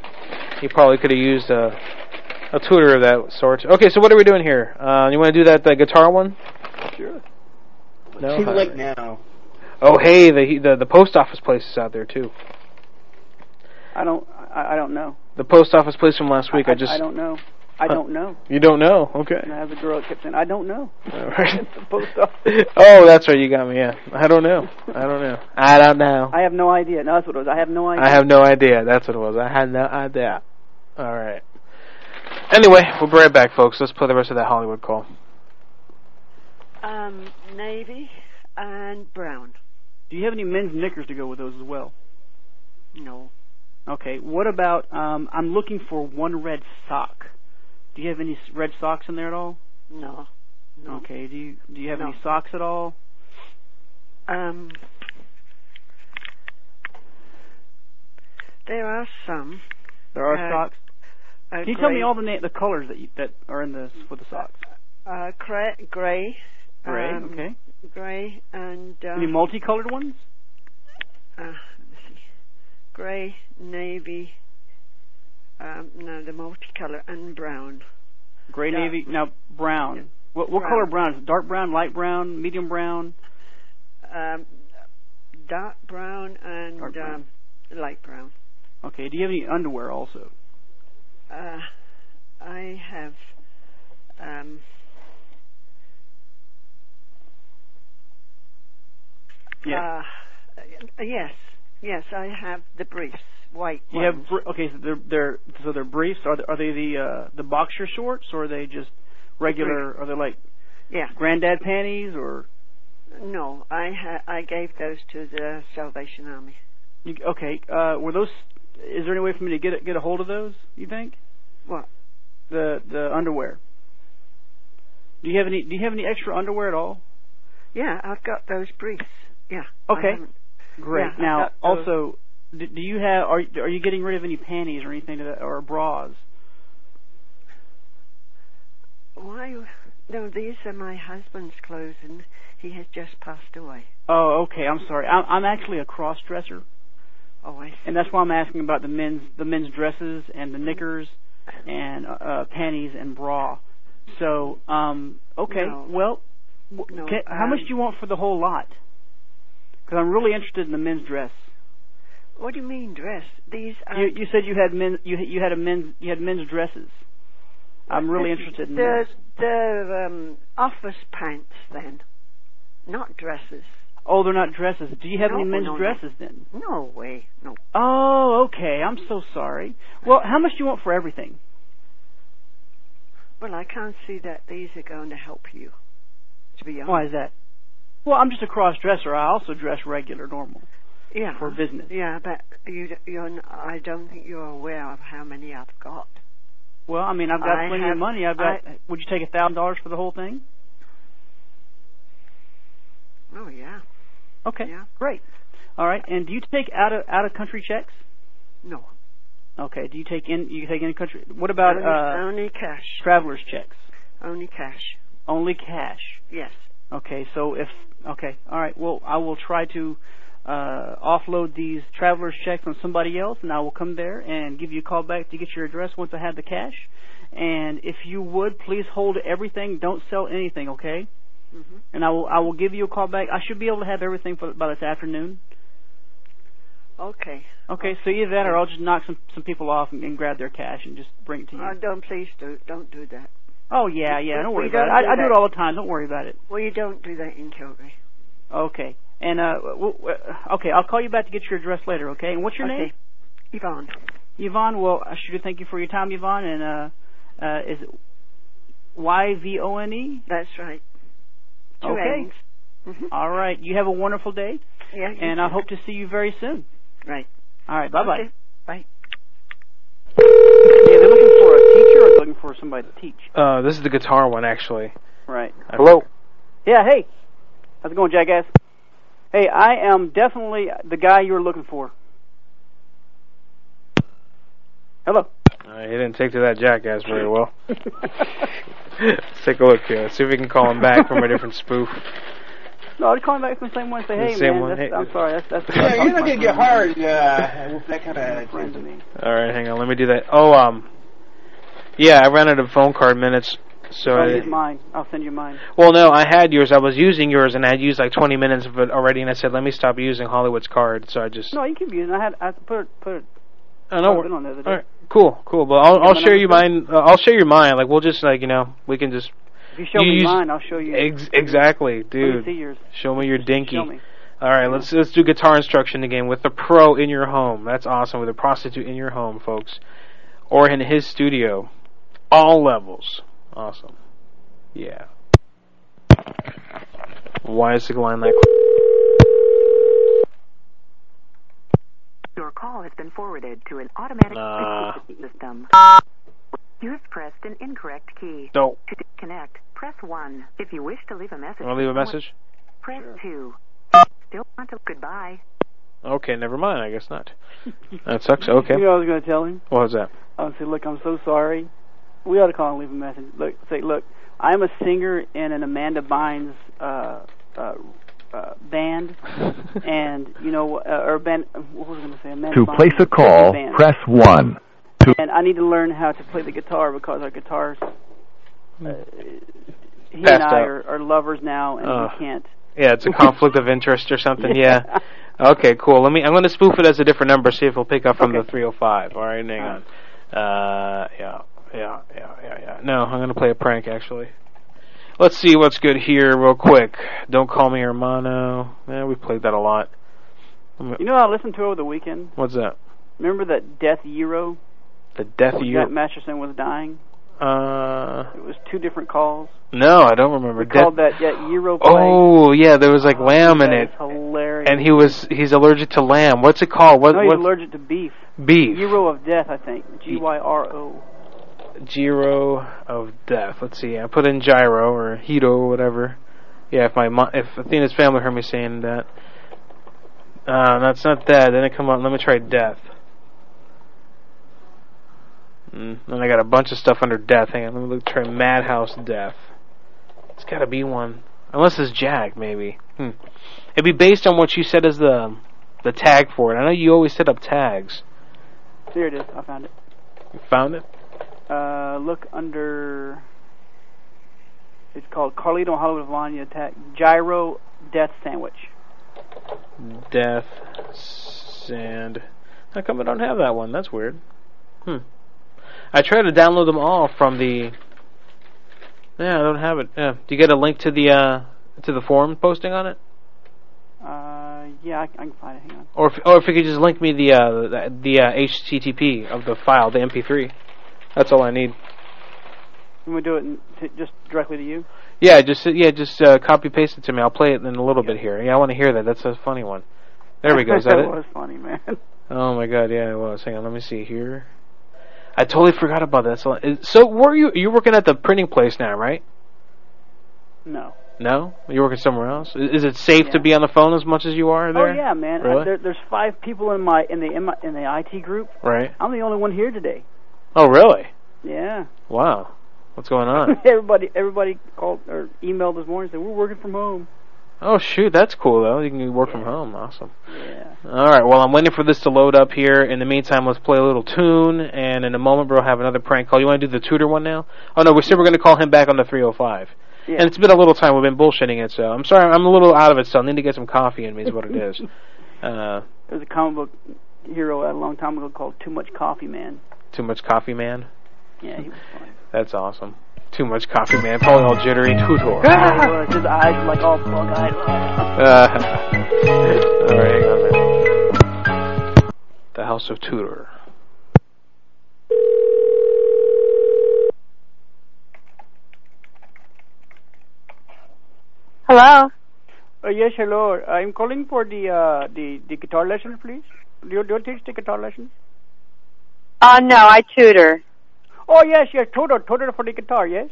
He probably could have used a a tutor of that sort. Okay, so what are we doing here? Uh, you want to do that the guitar one? Sure. No. Too late now. Oh, hey, the the the post office place is out there too. I don't. I, I don't know. The post office place from last week. I, just I don't know. I don't know. You don't know? Okay. And I have a girl that kept saying, "I don't know." All right. The post office. oh, that's right. You got me. Yeah. I don't know. I don't know. I don't know. I have no idea. No, that's what it was. I have no idea. I have no idea. That's what it was. I had no idea. All right. Anyway, we'll be right back, folks. Let's play the rest of that Hollywood call. Um, navy and brown. Do you have any men's knickers to go with those as well? No. Okay. What about? Um, I'm looking for one red sock. Do you have any red socks in there at all? No. No. Okay. Do you Do you have No. any socks at all? Um, there are some. There are Uh, socks. Uh, Can you tell me all the na- the colors that you, that are in the for the socks? Uh, cra- gray. Gray. um, okay. Gray and. Uh, Any multicolored ones? uh, Gray, navy. Um, no, the multicolor and brown. Gray, Dark. navy. Now brown. What what Brown. color brown is it? Dark brown, light brown, medium brown? Um, dark brown and Dark brown. Um, light brown. Okay. Do you have any underwear also? Uh, I have. Um, Yeah. Uh, yes, yes, I have the briefs, white You ones. have br- okay, so they're they're so they're briefs. Are they, are they the uh, the boxer shorts or are they just regular? Are they like yeah. granddad panties or? No, I ha- I gave those to the Salvation Army. You, okay, uh, were those? Is there any way for me to get a, get a hold of those? You think? What? The the underwear. Do you have any? Do you have any extra underwear at all? Yeah, I've got those briefs. Yeah. Okay. Great. Yeah, now, also, do, do you have? Are are you getting rid of any panties or anything to that, or bras? Why? No, these are my husband's clothes, and he has just passed away. Oh, okay. I'm sorry. I'm, I'm actually a cross dresser, Oh, I see. and that's why I'm asking about the men's the men's dresses and the knickers and uh, panties and bra. So, um, okay, No. well, No, can, how much um, do you want for the whole lot? Because I'm really interested in the men's dress. What do you mean dress? These are You, you said you had men, you you had a men's, you had men's dresses. I'm really interested in the those. the um, office pants then, not dresses. Oh, they're not dresses. Do you have No, any men's no, no. dresses then? No way, no. Oh, okay. I'm so sorry. Well, how much do you want for everything? Well, I can't see that these are going to help you. To be honest. Why is that? Well, I'm just a cross dresser. I also dress regular, normal. Yeah. For business. Yeah, but you you're. I don't think you're aware of how many I've got. Well, I mean, I've got I plenty have- of money. I've got. I- would you take a thousand dollars for the whole thing? Oh yeah. Okay. Yeah. Great. All right. And do you take out of out of country checks? No. Okay. Do you take in? You take in country? What about only, uh, only cash? travelers checks? Only cash. Only cash. Yes. Okay. So if okay, all right. Well, I will try to uh, offload these travelers checks on somebody else, and I will come there and give you a call back to get your address once I have the cash. And if you would, please hold everything. Don't sell anything, okay? Mhm. And I will I will give you a call back. I should be able to have everything for by this afternoon. Okay. Okay, so either that or I'll just knock some some people off and, and grab their cash and just bring it to you. Oh, don't please do don't do that. Oh yeah, yeah. Don't worry about it. don't I, do I do it all the time. Don't worry about it. Well, you don't do that in Calgary. Okay. And uh, w- w- okay, I'll call you back to get your address later. Okay. And what's your Okay. name? Yvonne. Yvonne. Well, I should thank you for your time, Yvonne. And uh, uh, is it Y V O N E? That's right. Two Okay. N's. All right. You have a wonderful day, Yeah. and I hope to see you very soon. Right. All right. Bye bye. Okay. Bye. Yeah, they're looking for a teacher or they're looking for somebody to teach. Uh, this is the guitar one actually. Right. Hello. Yeah. Hey. How's it going, jackass? Hey, I am definitely the guy you were looking for. Hello. Uh, he didn't take to that jackass very well. Let's take a look here. Let's see if we can call him back from a different spoof. No, I'll call him back from the same one and say, The hey, same man, one, that's, hey, I'm sorry, that's that's. Yeah, you're not gonna get hard uh, with that kind of attitude. All right, hang on. Let me do that. Oh, um, yeah, I ran out of phone card minutes. So I'll I, use mine. I'll send you mine. well, no, I had yours. I was using yours, and I had used like 20 minutes of it already, and I said, let me stop using Hollywood's card. So I just. No, you can use it. I had I put it put it. Oh, I've wor- been on the other day. All right, cool, cool. But I'll, I'll share you mine. Uh, I'll share you mine. Like we'll just like you know we can just. If you show me use- mine, I'll show you. Ex- exactly, Let dude. me see yours. Show me your dinky. Show me. All right, let's let's do guitar instruction again with the pro in your home. That's awesome with a prostitute in your home, folks, or in his studio. All levels, awesome. Yeah. Why is the line like? Your call has been forwarded to an automatic Nah. system. You have pressed an incorrect key. No. To disconnect, press 1. If you wish to leave a message, Want to leave a message? press 2. Still want to goodbye. Okay, never mind. I guess not. That sucks. Okay. You know what I was going to tell him? What was that? I would say, look, I'm so sorry. We ought to call and leave a message. Look, say, look, I'm a singer in an Amanda Bynes uh, uh, uh, band, and you know, uh, or band. What was I going to say? Amanda To Bynes place a call, press 1. To And I need to learn how to play the guitar because our guitars. Uh, he Passed and I are, are lovers now, and Ugh. we can't. Yeah, it's a conflict of interest or something. Yeah. Yeah. Okay, cool. Let me. I'm going to spoof it as a different number. See if it'll pick up from the 305. All right, hang on. Uh, yeah, yeah, yeah, yeah, yeah. No, I'm going to play a prank actually. Let's see what's good here, real quick. Don't call me Hermano. Yeah, we played that a lot. You know, what I listened to over the weekend. What's that? Remember that Death Euro? The Death when Year. Jack Masterson was dying. Uh, It was two different calls. no, I don't remember. We called that that Euro. Oh yeah, there was like lamb in That it, hilarious. and he was he's allergic to lamb. What's it called? What no, he's what allergic to beef. beef? Euro of Death, I think. G Y R O. Gyro of death. Let's see. I put in gyro or Hito or whatever. Yeah, if my mo- if Athena's family heard me saying that. Uh, that's not that. Then it come up. Let me try death. Mm, then I got a bunch of stuff under death. Hang on. Let me look, try Madhouse death. It's got to be one. Unless it's Jack, maybe. Hmm. It'd be based on what you said as the the tag for it. I know you always set up tags. Here it is. I found it. You found it? Uh, look under. It's called Carlito Hollywood Vanya Attack Gyro Death Sandwich. Death Sand. How come I don't have that one? That's weird. Hmm. I tried to download them all from the. Yeah, I don't have it. Yeah. Do you get a link to the uh to the forum posting on it? Uh, yeah, I, I can find it. Hang on. Or if, or if you could just link me the uh, the, the uh, HTTP of the file, the MP3. That's all I need. Can we do it just directly to you? Yeah, just yeah, just uh, copy paste it to me. I'll play it in a little bit here. Yeah, I want to hear that. That's a funny one. There we go. Is that that it? was funny, man. Oh my god, yeah, it was. Hang on, let me see here. I totally forgot about that. So, so were you you working at the printing place now, right? No. No, you're working somewhere else? Is, it safe to be on the phone as much as you are there? Oh yeah, man. Really? Uh, there, there's five people in my in the in, my, in the IT group. Right. I'm the only one here today. Oh really? Yeah. Wow. What's going on? everybody everybody called or emailed this morning and said we're working from home. Oh shoot, that's cool though. You can work from home. Awesome. Yeah. All right. Well, I'm waiting for this to load up here. In the meantime, let's play a little tune, and in a moment, we'll have another prank call. You want to do the tutor one now? Oh no, we said we're going to call him back on the 305. Yeah. And it's been a little time. We've been bullshitting it, so I'm sorry. I'm a little out of it. So I need to get some coffee in me. Is what it is. Uh, There's a comic book hero a long time ago called Too Much Coffee Man. too much coffee, man. Yeah, he was funny. That's awesome. Too much coffee, man. Probably all jittery. Tutor. Yeah, he was. His eyes were like all bug-eyed. Uh, all right, hang on a minute. The House of Tudor. Hello. Uh, yes, hello. I'm calling for the uh, the the guitar lesson, please. Do you, do you teach the guitar lessons? Uh, no, I tutor. Oh yes, yes, tutor, tutor for the guitar, yes.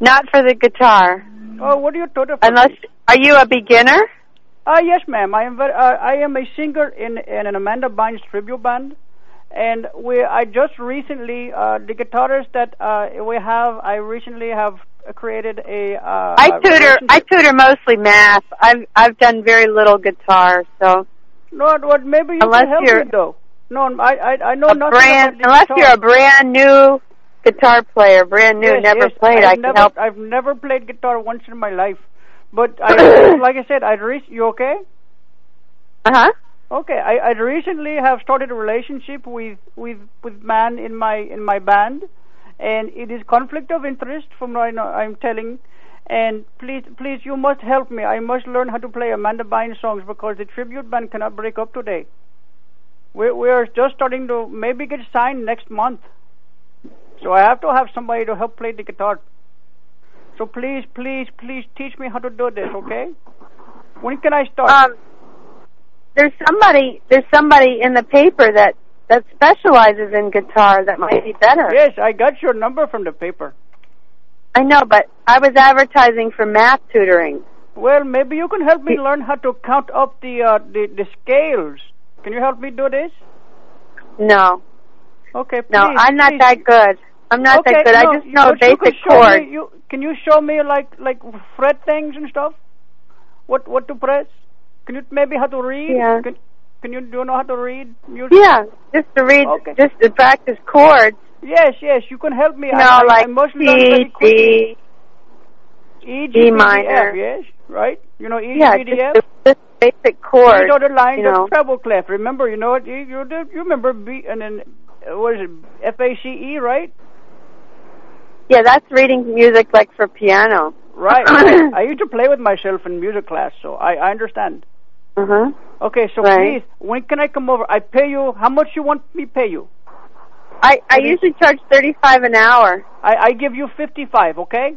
Not for the guitar. Oh, what do you tutor for? Unless, are you a beginner? Uh, yes, ma'am. I am very, uh, I am a singer in in an Amanda Bynes tribute band, and we I just recently uh, the guitarist that uh, we have I recently have created a. Uh, I tutor. I tutor mostly math. I've I've done very little guitar, so No, what maybe you Unless can help me though. No, I I I know a nothing brand. Unless guitar. you're a brand new guitar player, brand new, Yes, never yes, played, I've I can never, help. I've never played guitar once in my life, but I, like I said, I re- you okay? Uh huh. Okay, I, I recently have started a relationship with with with man in my in my band, and it is conflict of interest from what I know, I'm telling. And please, please, you must help me. I must learn how to play Amanda Bynes songs because the tribute band cannot break up today. We we are just starting to maybe get signed next month, so I have to have somebody to help play the guitar. So please, please, please teach me how to do this, okay? When can I start? Um, there's somebody. There's somebody in the paper that that specializes in guitar that might be better. Yes, I got your number from the paper. I know, but I was advertising for math tutoring. Well, maybe you can help me learn how to count up the uh, the, the scales. Can you help me do this? No, Okay, no, I'm not please. that good. I'm not okay, that good. no, I just know you basic show chords. Me, you, can you show me like like fret things and stuff? What what to press? Can you maybe how to read? Yeah. Can, can you do you know how to read music? Yeah, just to read, Okay. just to practice chords. Yes, yes, you can help me. You I, I, like I must learn very C, quickly. D. E, G, D, minor. Yes, right? You know, E, Yeah, G, B, D, just basic chords. These are the lines you know. of treble clef. Remember, you know, you you, you remember B and then uh, what is it? F A C E, right? Yeah, that's reading music like for piano. Right. I used to play with myself in music class, so I I understand. Uh huh. Okay, so Right. please, when can I come over? I pay you. How much you want me pay you? I I Maybe- usually charge thirty five an hour. I I give you fifty five. Okay.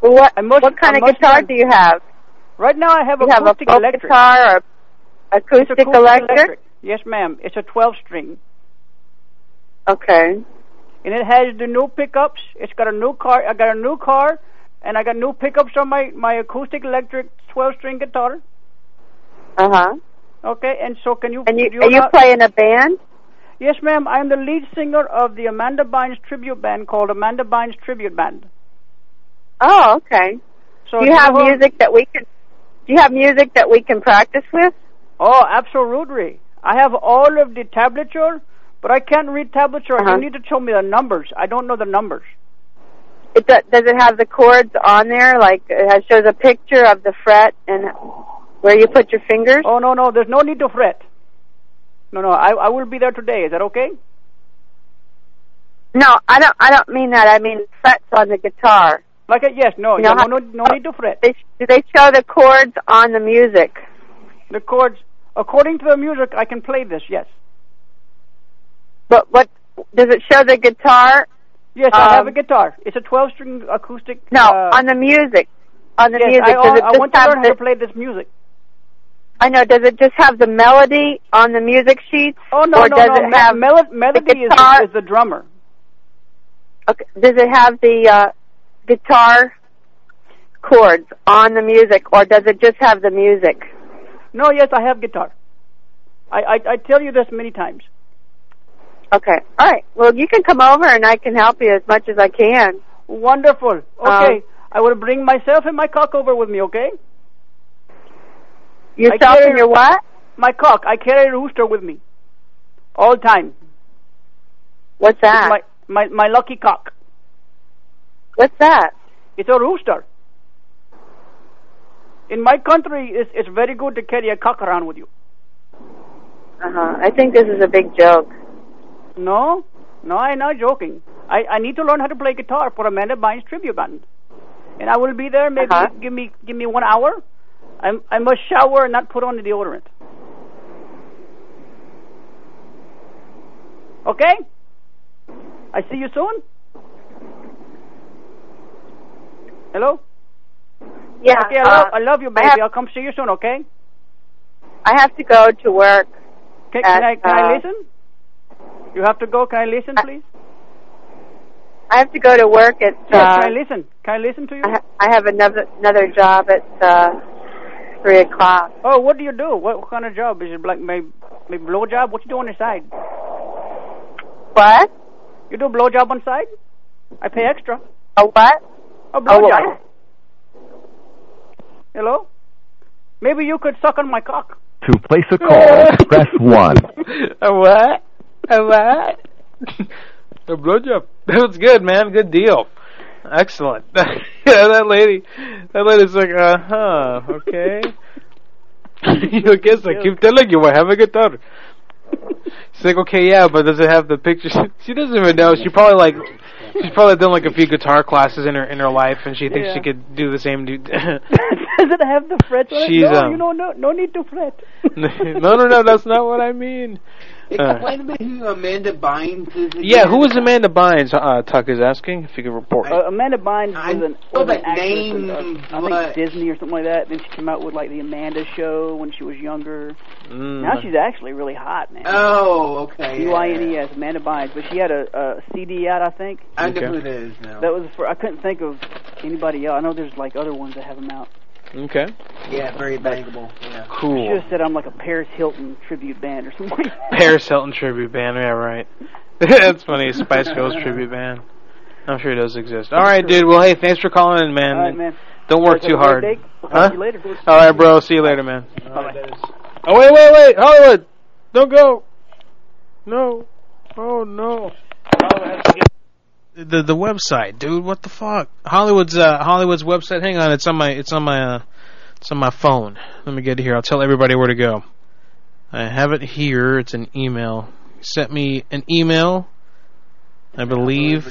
What what kind of guitar do you have? Right now I have you have a acoustic electric. guitar or acoustic, acoustic electric? Yes, ma'am. It's a twelve string. Okay. and it has the new pickups. It's got a new car. I got a new car, and I got new pickups on my my acoustic electric twelve string guitar. Uh huh. Okay, and so can you? And you are you play in a band? Yes, ma'am. I'm the lead singer of the Amanda Bynes tribute band called Amanda Bynes Tribute Band. Oh, okay. So do you have music that we can? Do you have music that we can practice with? Oh, absolutely. I have all of the tablature, But I can't read tablature. Uh-huh. You need to show me the numbers. I don't know the numbers. It do, does it have the chords on there? Like it has, shows a picture of the fret and where you put your fingers? Oh no, no, there's no need to fret. No, no, I I will be there today. Is that okay? No, I don't. I don't mean that. I mean frets on the guitar. Like a, yes, no, You know yeah, no, no, no need to fret. They, do they show the chords on the music? The chords, according to the music, I can play this. Yes, But what does it show the guitar? yes, I have Um, a guitar. It's a 12-string acoustic. No, uh, on the music. On the yes, music, I, does I just want to learn how to play this music. I know. Does it just have the melody on the music sheets? Oh no, or no, does no. it Me- have melo- melody is the, is the drummer. Okay. Does it have the uh, guitar chords on the music, or does it just have the music? No, yes, I have guitar. I, I I tell you this many times. Okay. All right. Well, you can come over and I can help you as much as I can. Wonderful. Um, okay, I will bring myself and my cock over with me. Okay. Yourself carry- and your what? My cock. I carry a rooster with me. All the time. What's that? My my my lucky cock. What's that? It's a rooster. In my country, it's it's very good to carry a cock around with you. Uh huh. I think this is a big joke. No, no, I'm not joking. I I need to learn how to play guitar for Amanda Bynes tribute band, and I will be there. Maybe Uh-huh. give me give me one hour. I'm I must shower and not put on the deodorant. Okay. I see you soon. Hello. Yeah. Okay, I love, uh, I love you, baby. have- I'll come see you soon. Okay. I have to go to work. Can, At, can I can I uh, listen? You have to go. Can I listen, please? I have to go to work at. Yes, Uh, can I listen? Can I listen to you? I, ha- I have another another job at uh, three o'clock. Oh, what do you do? What, what kind of job is it? Like my my blow job? What you do on the side? What? You do blow job on side? I pay extra. A what? A blow A what? Hello? Maybe you could suck on my cock. To place a call, press 1. A what? A what? a blowjob. That was good, man. Good deal. Excellent. yeah, that lady. That lady's like, uh huh. Okay. I guess I keep telling you I have a guitar. She's like, okay, yeah, but does it have the pictures? She doesn't even know. She probably like, she's probably done like a few guitar classes in her in her life, and she thinks Yeah. she could do the same. Do- Does it have the frets on She's. No, um, you know, no, no need to fret. no, no, no, that's not what I mean. Uh, Explain to me who Amanda Bynes is. Again. yeah, who is Amanda Bynes? Uh, Tuck is asking if you could report. Uh, Amanda Bynes I was an, know was an name, in, uh, I but- think Disney or something like that. Then she came out with like the Amanda Show when she was younger. Mm. Now she's actually really hot, man. Oh, okay. U I N E S, Amanda Bynes. But she had a, a CD out, I think. I know who it is now. That was for. I couldn't think of anybody else. I know there's like other ones that have them out. Okay. Yeah, very bangable. Yeah. Should Cool. have said I'm like a Paris Hilton tribute band or something. Paris Hilton tribute band. Yeah, right. That's funny. Spice Girls tribute band. I'm sure it does exist. All right, dude. Well, hey, thanks for calling in, man. All right, man. Don't work too hard. We'll Huh? talk you later. All right, bro. See you later, man. Bye-bye. Oh wait, wait, wait, Hollywood! Don't go. No. Oh no. The the website, dude. What the fuck? Hollywood's uh, Hollywood's website. Hang on, it's on my it's on my uh, it's on my phone. Let me get it here. I'll tell everybody where to go. I have it here. It's an email. Sent me an email. I believe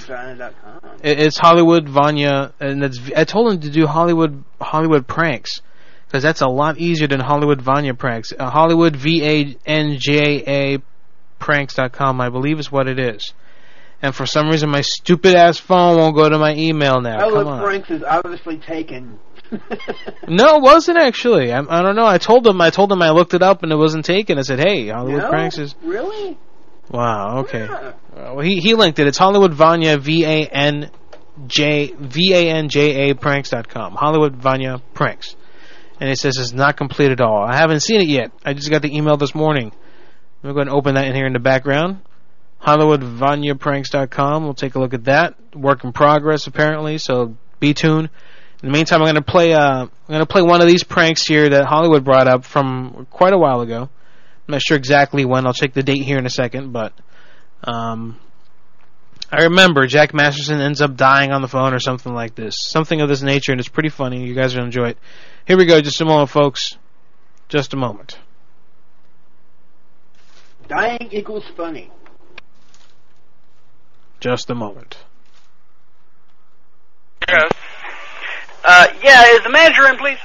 it's Hollywood Vanya, and that's I told him to do Hollywood Hollywood pranks because that's a lot easier than Hollywood Vanya pranks. Uh, Hollywood V A N J A pranks.com, I believe is what it is. And for some reason, my stupid ass phone won't go to my email now. Oh, Come on. Franks is obviously taken. No, it wasn't actually. I, I don't know. I told him. I told him I looked it up and it wasn't taken. I said, "Hey, Hollywood no? pranks is Really? wow." Okay. Uh, well, he he linked it. It's Hollywood Vanya V A N J V A N J A pranks dot com. Hollywood Vanya pranks, and it says it's not complete at all. I haven't seen it yet. I just got the email this morning. I'm going to open that in here in the background. HollywoodVanyaPranks.com. We'll take a look at that. Work in progress, apparently. So be tuned. In the meantime, I'm going to play. Uh, I'm to play one of these pranks here that Hollywood brought up from quite a while ago. I'm not sure exactly when. I'll check the date here in a second, but Um, I remember Jack Masterson ends up dying on the phone or something like this, something of this nature, and it's pretty funny. You guys will enjoy it. Here we go, just a moment, folks. Just a moment. Dying equals funny. Just a moment. Yes. Uh, yeah, is the manager in, please?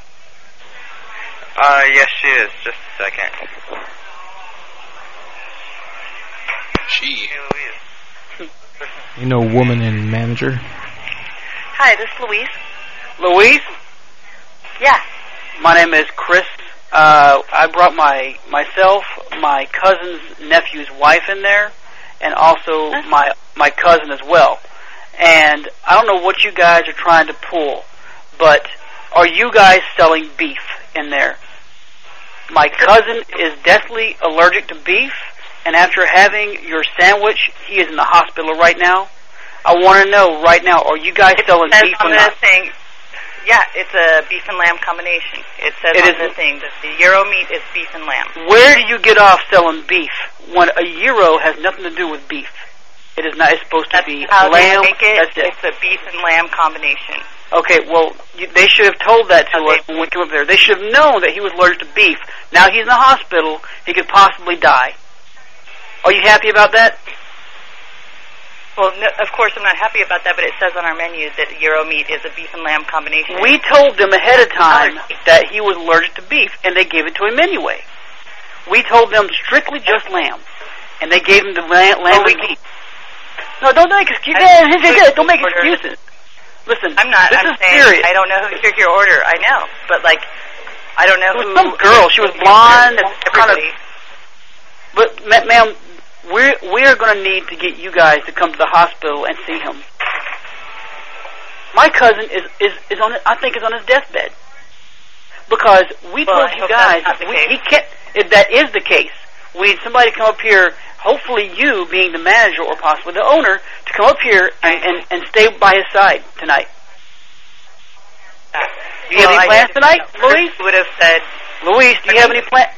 Uh, yes, she is. Just a second. She. You know, woman and manager. Hi, this is Louise. Louise? Yeah. My name is Chris. Uh, I brought my myself, my cousin's nephew's wife in there, and also my my cousin as well. And I don't know what you guys are trying to pull, but are you guys selling beef in there? My cousin is deathly allergic to beef, and after having your sandwich, he is in the hospital right now. I want to know right now, are you guys selling beef on or not? thing, yeah, it's a beef and lamb combination. It says It on is- the thing that the gyro meat is beef and lamb. Where do you get off selling beef when a gyro has nothing to do with beef? It is not. It's supposed to be How they make it, That's it. it's a beef and lamb combination. Okay, well, you, they should have told that to us when we came up there. They should have known that he was allergic to beef. Now he's in the hospital. He could possibly die. Are you happy about that? Well, no, of course I'm not happy about that, but it says on our menu that gyro meat is a beef and lamb combination. We told them ahead of time that he was allergic to beef, and they gave it to him anyway. We told them strictly just lamb, and they gave him the lamb, lamb and beef. No, don't make excuses. Don't make excuses. Listen, I'm not. This I'm is saying serious. I don't know who took your order. I know, but like, I don't know It was who. some girl. She was blonde and kind of. Everybody. But, ma- ma'am, we're we're going to need to get you guys to come to the hospital and see him. My cousin is is is on. I think is on his deathbed because we Well, told I you guys we, he can't. If that is the case, we need somebody to come up here. Hopefully, you being the manager or possibly the owner to come up here and and, and stay by his side tonight. Uh, Do you Well, have any plans tonight, Louise? Would have said. Louise, do you have any plan?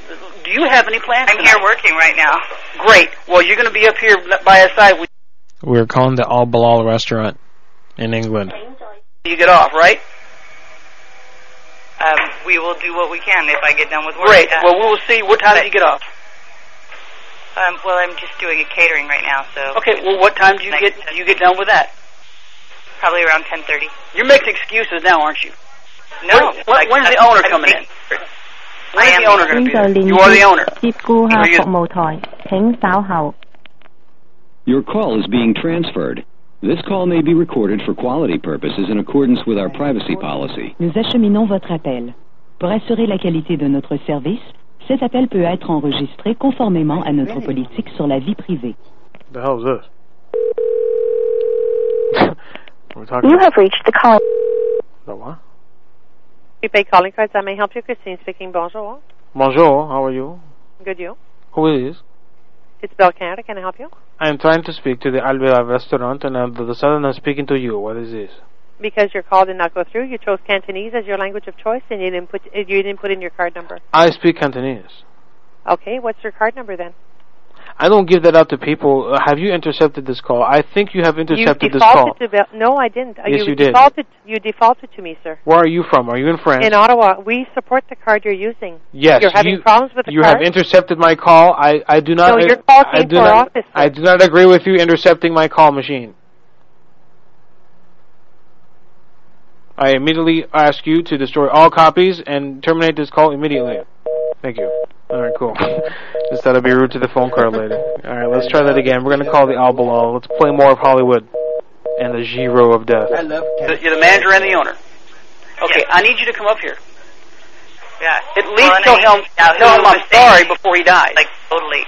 Do you have any plans? I'm here working right now. Great. Well, you're going to be up here by our side We're calling the Al Balal restaurant in England. you get off, right? Um, we will do what we can if I get done with work. Great. yeah. Well, we will see. What time do you get off? Um, well, I'm just doing a catering right now, so Okay. Well, what time do you get do you get done with that? probably around 10:30. You're making excuses now, aren't you? No. When, when, when's the owner coming in? When is the owner going to be there? You are the owner. 接顾客服务台，请稍后。 Your call is being transferred. This call may be recorded for quality purposes in accordance with our privacy policy. Nous acheminons votre appel. Pour assurer la qualité de notre service, cet appel peut être enregistré conformément à notre politique sur la vie privée. The hell is this? We're talking. You have reached the call. The what? Prepaid calling cards, I may help you. Christine speaking. Bonjour. Bonjour. How are you? Good you. Who is? It's Bell Canada. Can I help you? I am trying to speak to the Alvela restaurant, and uh, the sudden I'm speaking to you. What is this? Because your call did not go through, you chose Cantonese as your language of choice, and you didn't put you didn't put in your card number. I speak Cantonese. Okay, what's your card number then? I don't give that out to people. Uh, have you intercepted this call? I think you have intercepted you this call. defaulted to Bell. No, I didn't. Uh, Yes, you, you did. defaulted. You defaulted to me, sir. Where are you from? Are you in France? In Ottawa, we support the card you're using. Yes, You're having you, problems with the you card. have intercepted my call. I, I do not. No, your call I came do to our not, office, I do not agree with you intercepting my call machine. I immediately ask you to destroy all copies and terminate this call immediately. Thank you. All right, cool. Just thought I'd be rude to the phone card lady. All right, let's try that again. We're gonna call the Al Bilal. Let's play more of Hollywood and the Gyro of death. I love The- You're the manager and the owner. Okay, I need you to come up here. Yeah. At least Well, tell I need him to tell him I'm sorry before he dies. Like totally.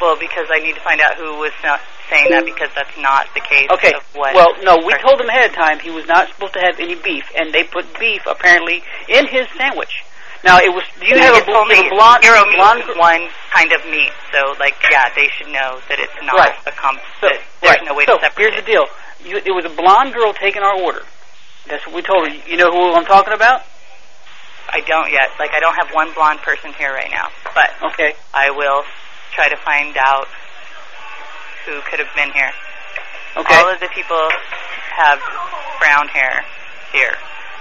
Well, because I need to find out who was not saying that because that's not the case Okay. of what. Well, no, we told him ahead of time he was not supposed to have any beef, and they put beef apparently in his sandwich. Now it was. Do you have a, told you me a blonde? hero meat blonde one kind of meat, so like yeah, they should know that it's not Right. a comp. So, there's right. no way so to separate here's the deal. You, it was a blonde girl taking our order. That's what we told her. You know who I'm talking about? I don't yet. Like I don't have one blonde person here right now, but okay, I will try to find out who could have been here. Okay. All of the people have brown hair here,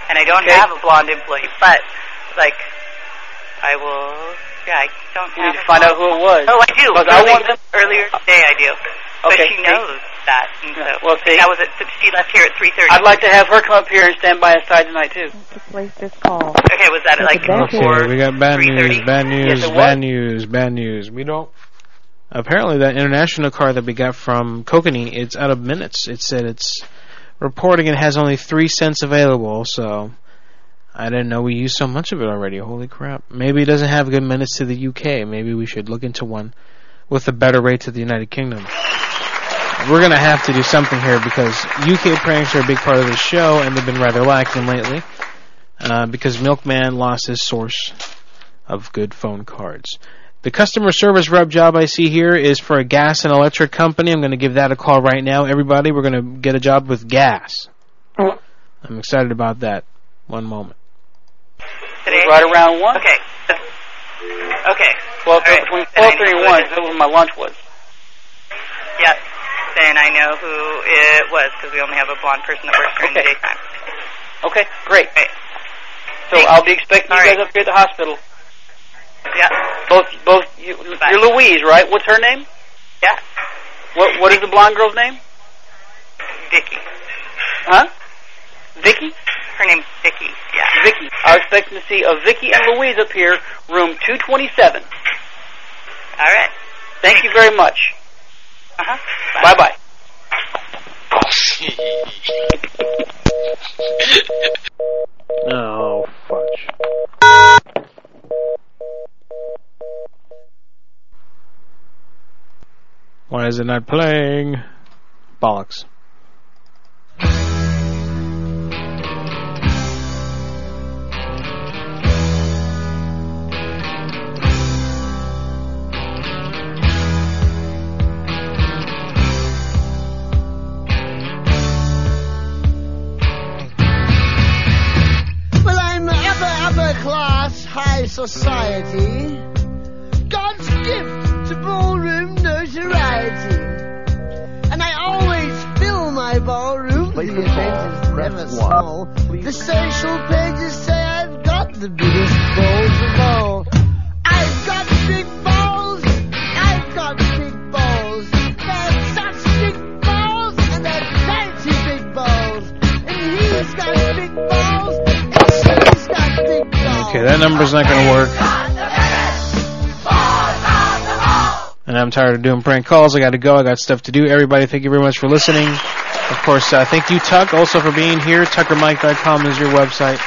and I don't Okay. have a blonde employee. But like, I will. Yeah, I don't You have need to a find out who it was. Oh, I do. Because I Early- want them- earlier today. I do. But Okay, she see? knows that, and so well, see? that was it. She left here at three thirty. I'd like to have her come up here and stand by his side tonight too. Place this call. Okay, was that like Okay, we got bad news, bad news, Yes, bad news, bad news. We don't. Apparently, that international car that we got from Kokanee, it's out of minutes. It said it's reporting it has only three cents available, so I didn't know we used so much of it already. Holy crap. Maybe it doesn't have good minutes to the UK. Maybe we should look into one with a better rate to the United Kingdom. We're going to have to do something here because UK pranks are a big part of the show and they've been rather lacking lately uh, because Milkman lost his source of good phone cards. The customer service rep job I see here is for a gas and electric company. I'm going to give that a call right now. Everybody, we're going to get a job with gas. I'm excited about that. One moment. Today? Right around one. Okay. Okay. Well, All right. between Then I twelve thirty and one, who it when my lunch was. Yep. Then I know who it was because we only have a blonde person that works during the Okay. daytime. Okay, great. Right. So I'll be expecting you guys up here at the hospital. Yeah. Both, both. You, you're Louise, right? What's her name? Yeah. What What is the blonde girl's name? Vicky. Huh? Vicky? Her name's Vicky. Yeah. Vicky. I was expecting to see a Vicky and Louise up here, room 227. All right. Thank you very much. Uh huh. Bye bye. Oh, fudge. Why is it not playing? Bollocks. Society. God's gift to ballroom notoriety. And I always fill my ballroom. The event is never small. The social pages say I've got the biggest balls of all. Okay, that number's not going to work. And I'm tired of doing prank calls. I got to go. I got stuff to do. Everybody, thank you very much for listening. Of course, uh, thank you, Tuck, also for being here. TuckerMike.com is your website.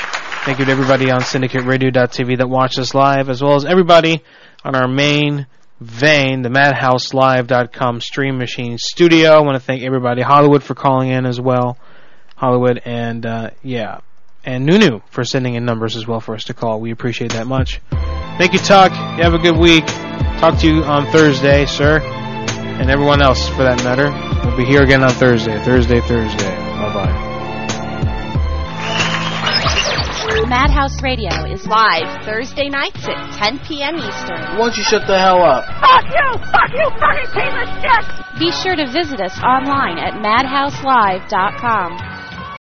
Thank you to everybody on SyndicateRadio.tv that watched us live, as well as everybody on our main vein, the MadhouseLive.com stream machine studio. I want to thank everybody, Hollywood, for calling in as well. Hollywood, and uh, yeah, and Nunu for sending in numbers as well for us to call. We appreciate that much. Thank you, Tuck. You have a good week. Talk to you on Thursday, sir, and everyone else for that matter. We'll be here again on Thursday. Thursday, Thursday. Bye bye. Madhouse Radio is live Thursday nights at 10 p.m. Eastern. Why don't you shut the hell up? Fuck you! Fuck you! Fucking piece of shit! Be sure to visit us online at madhouselive.com.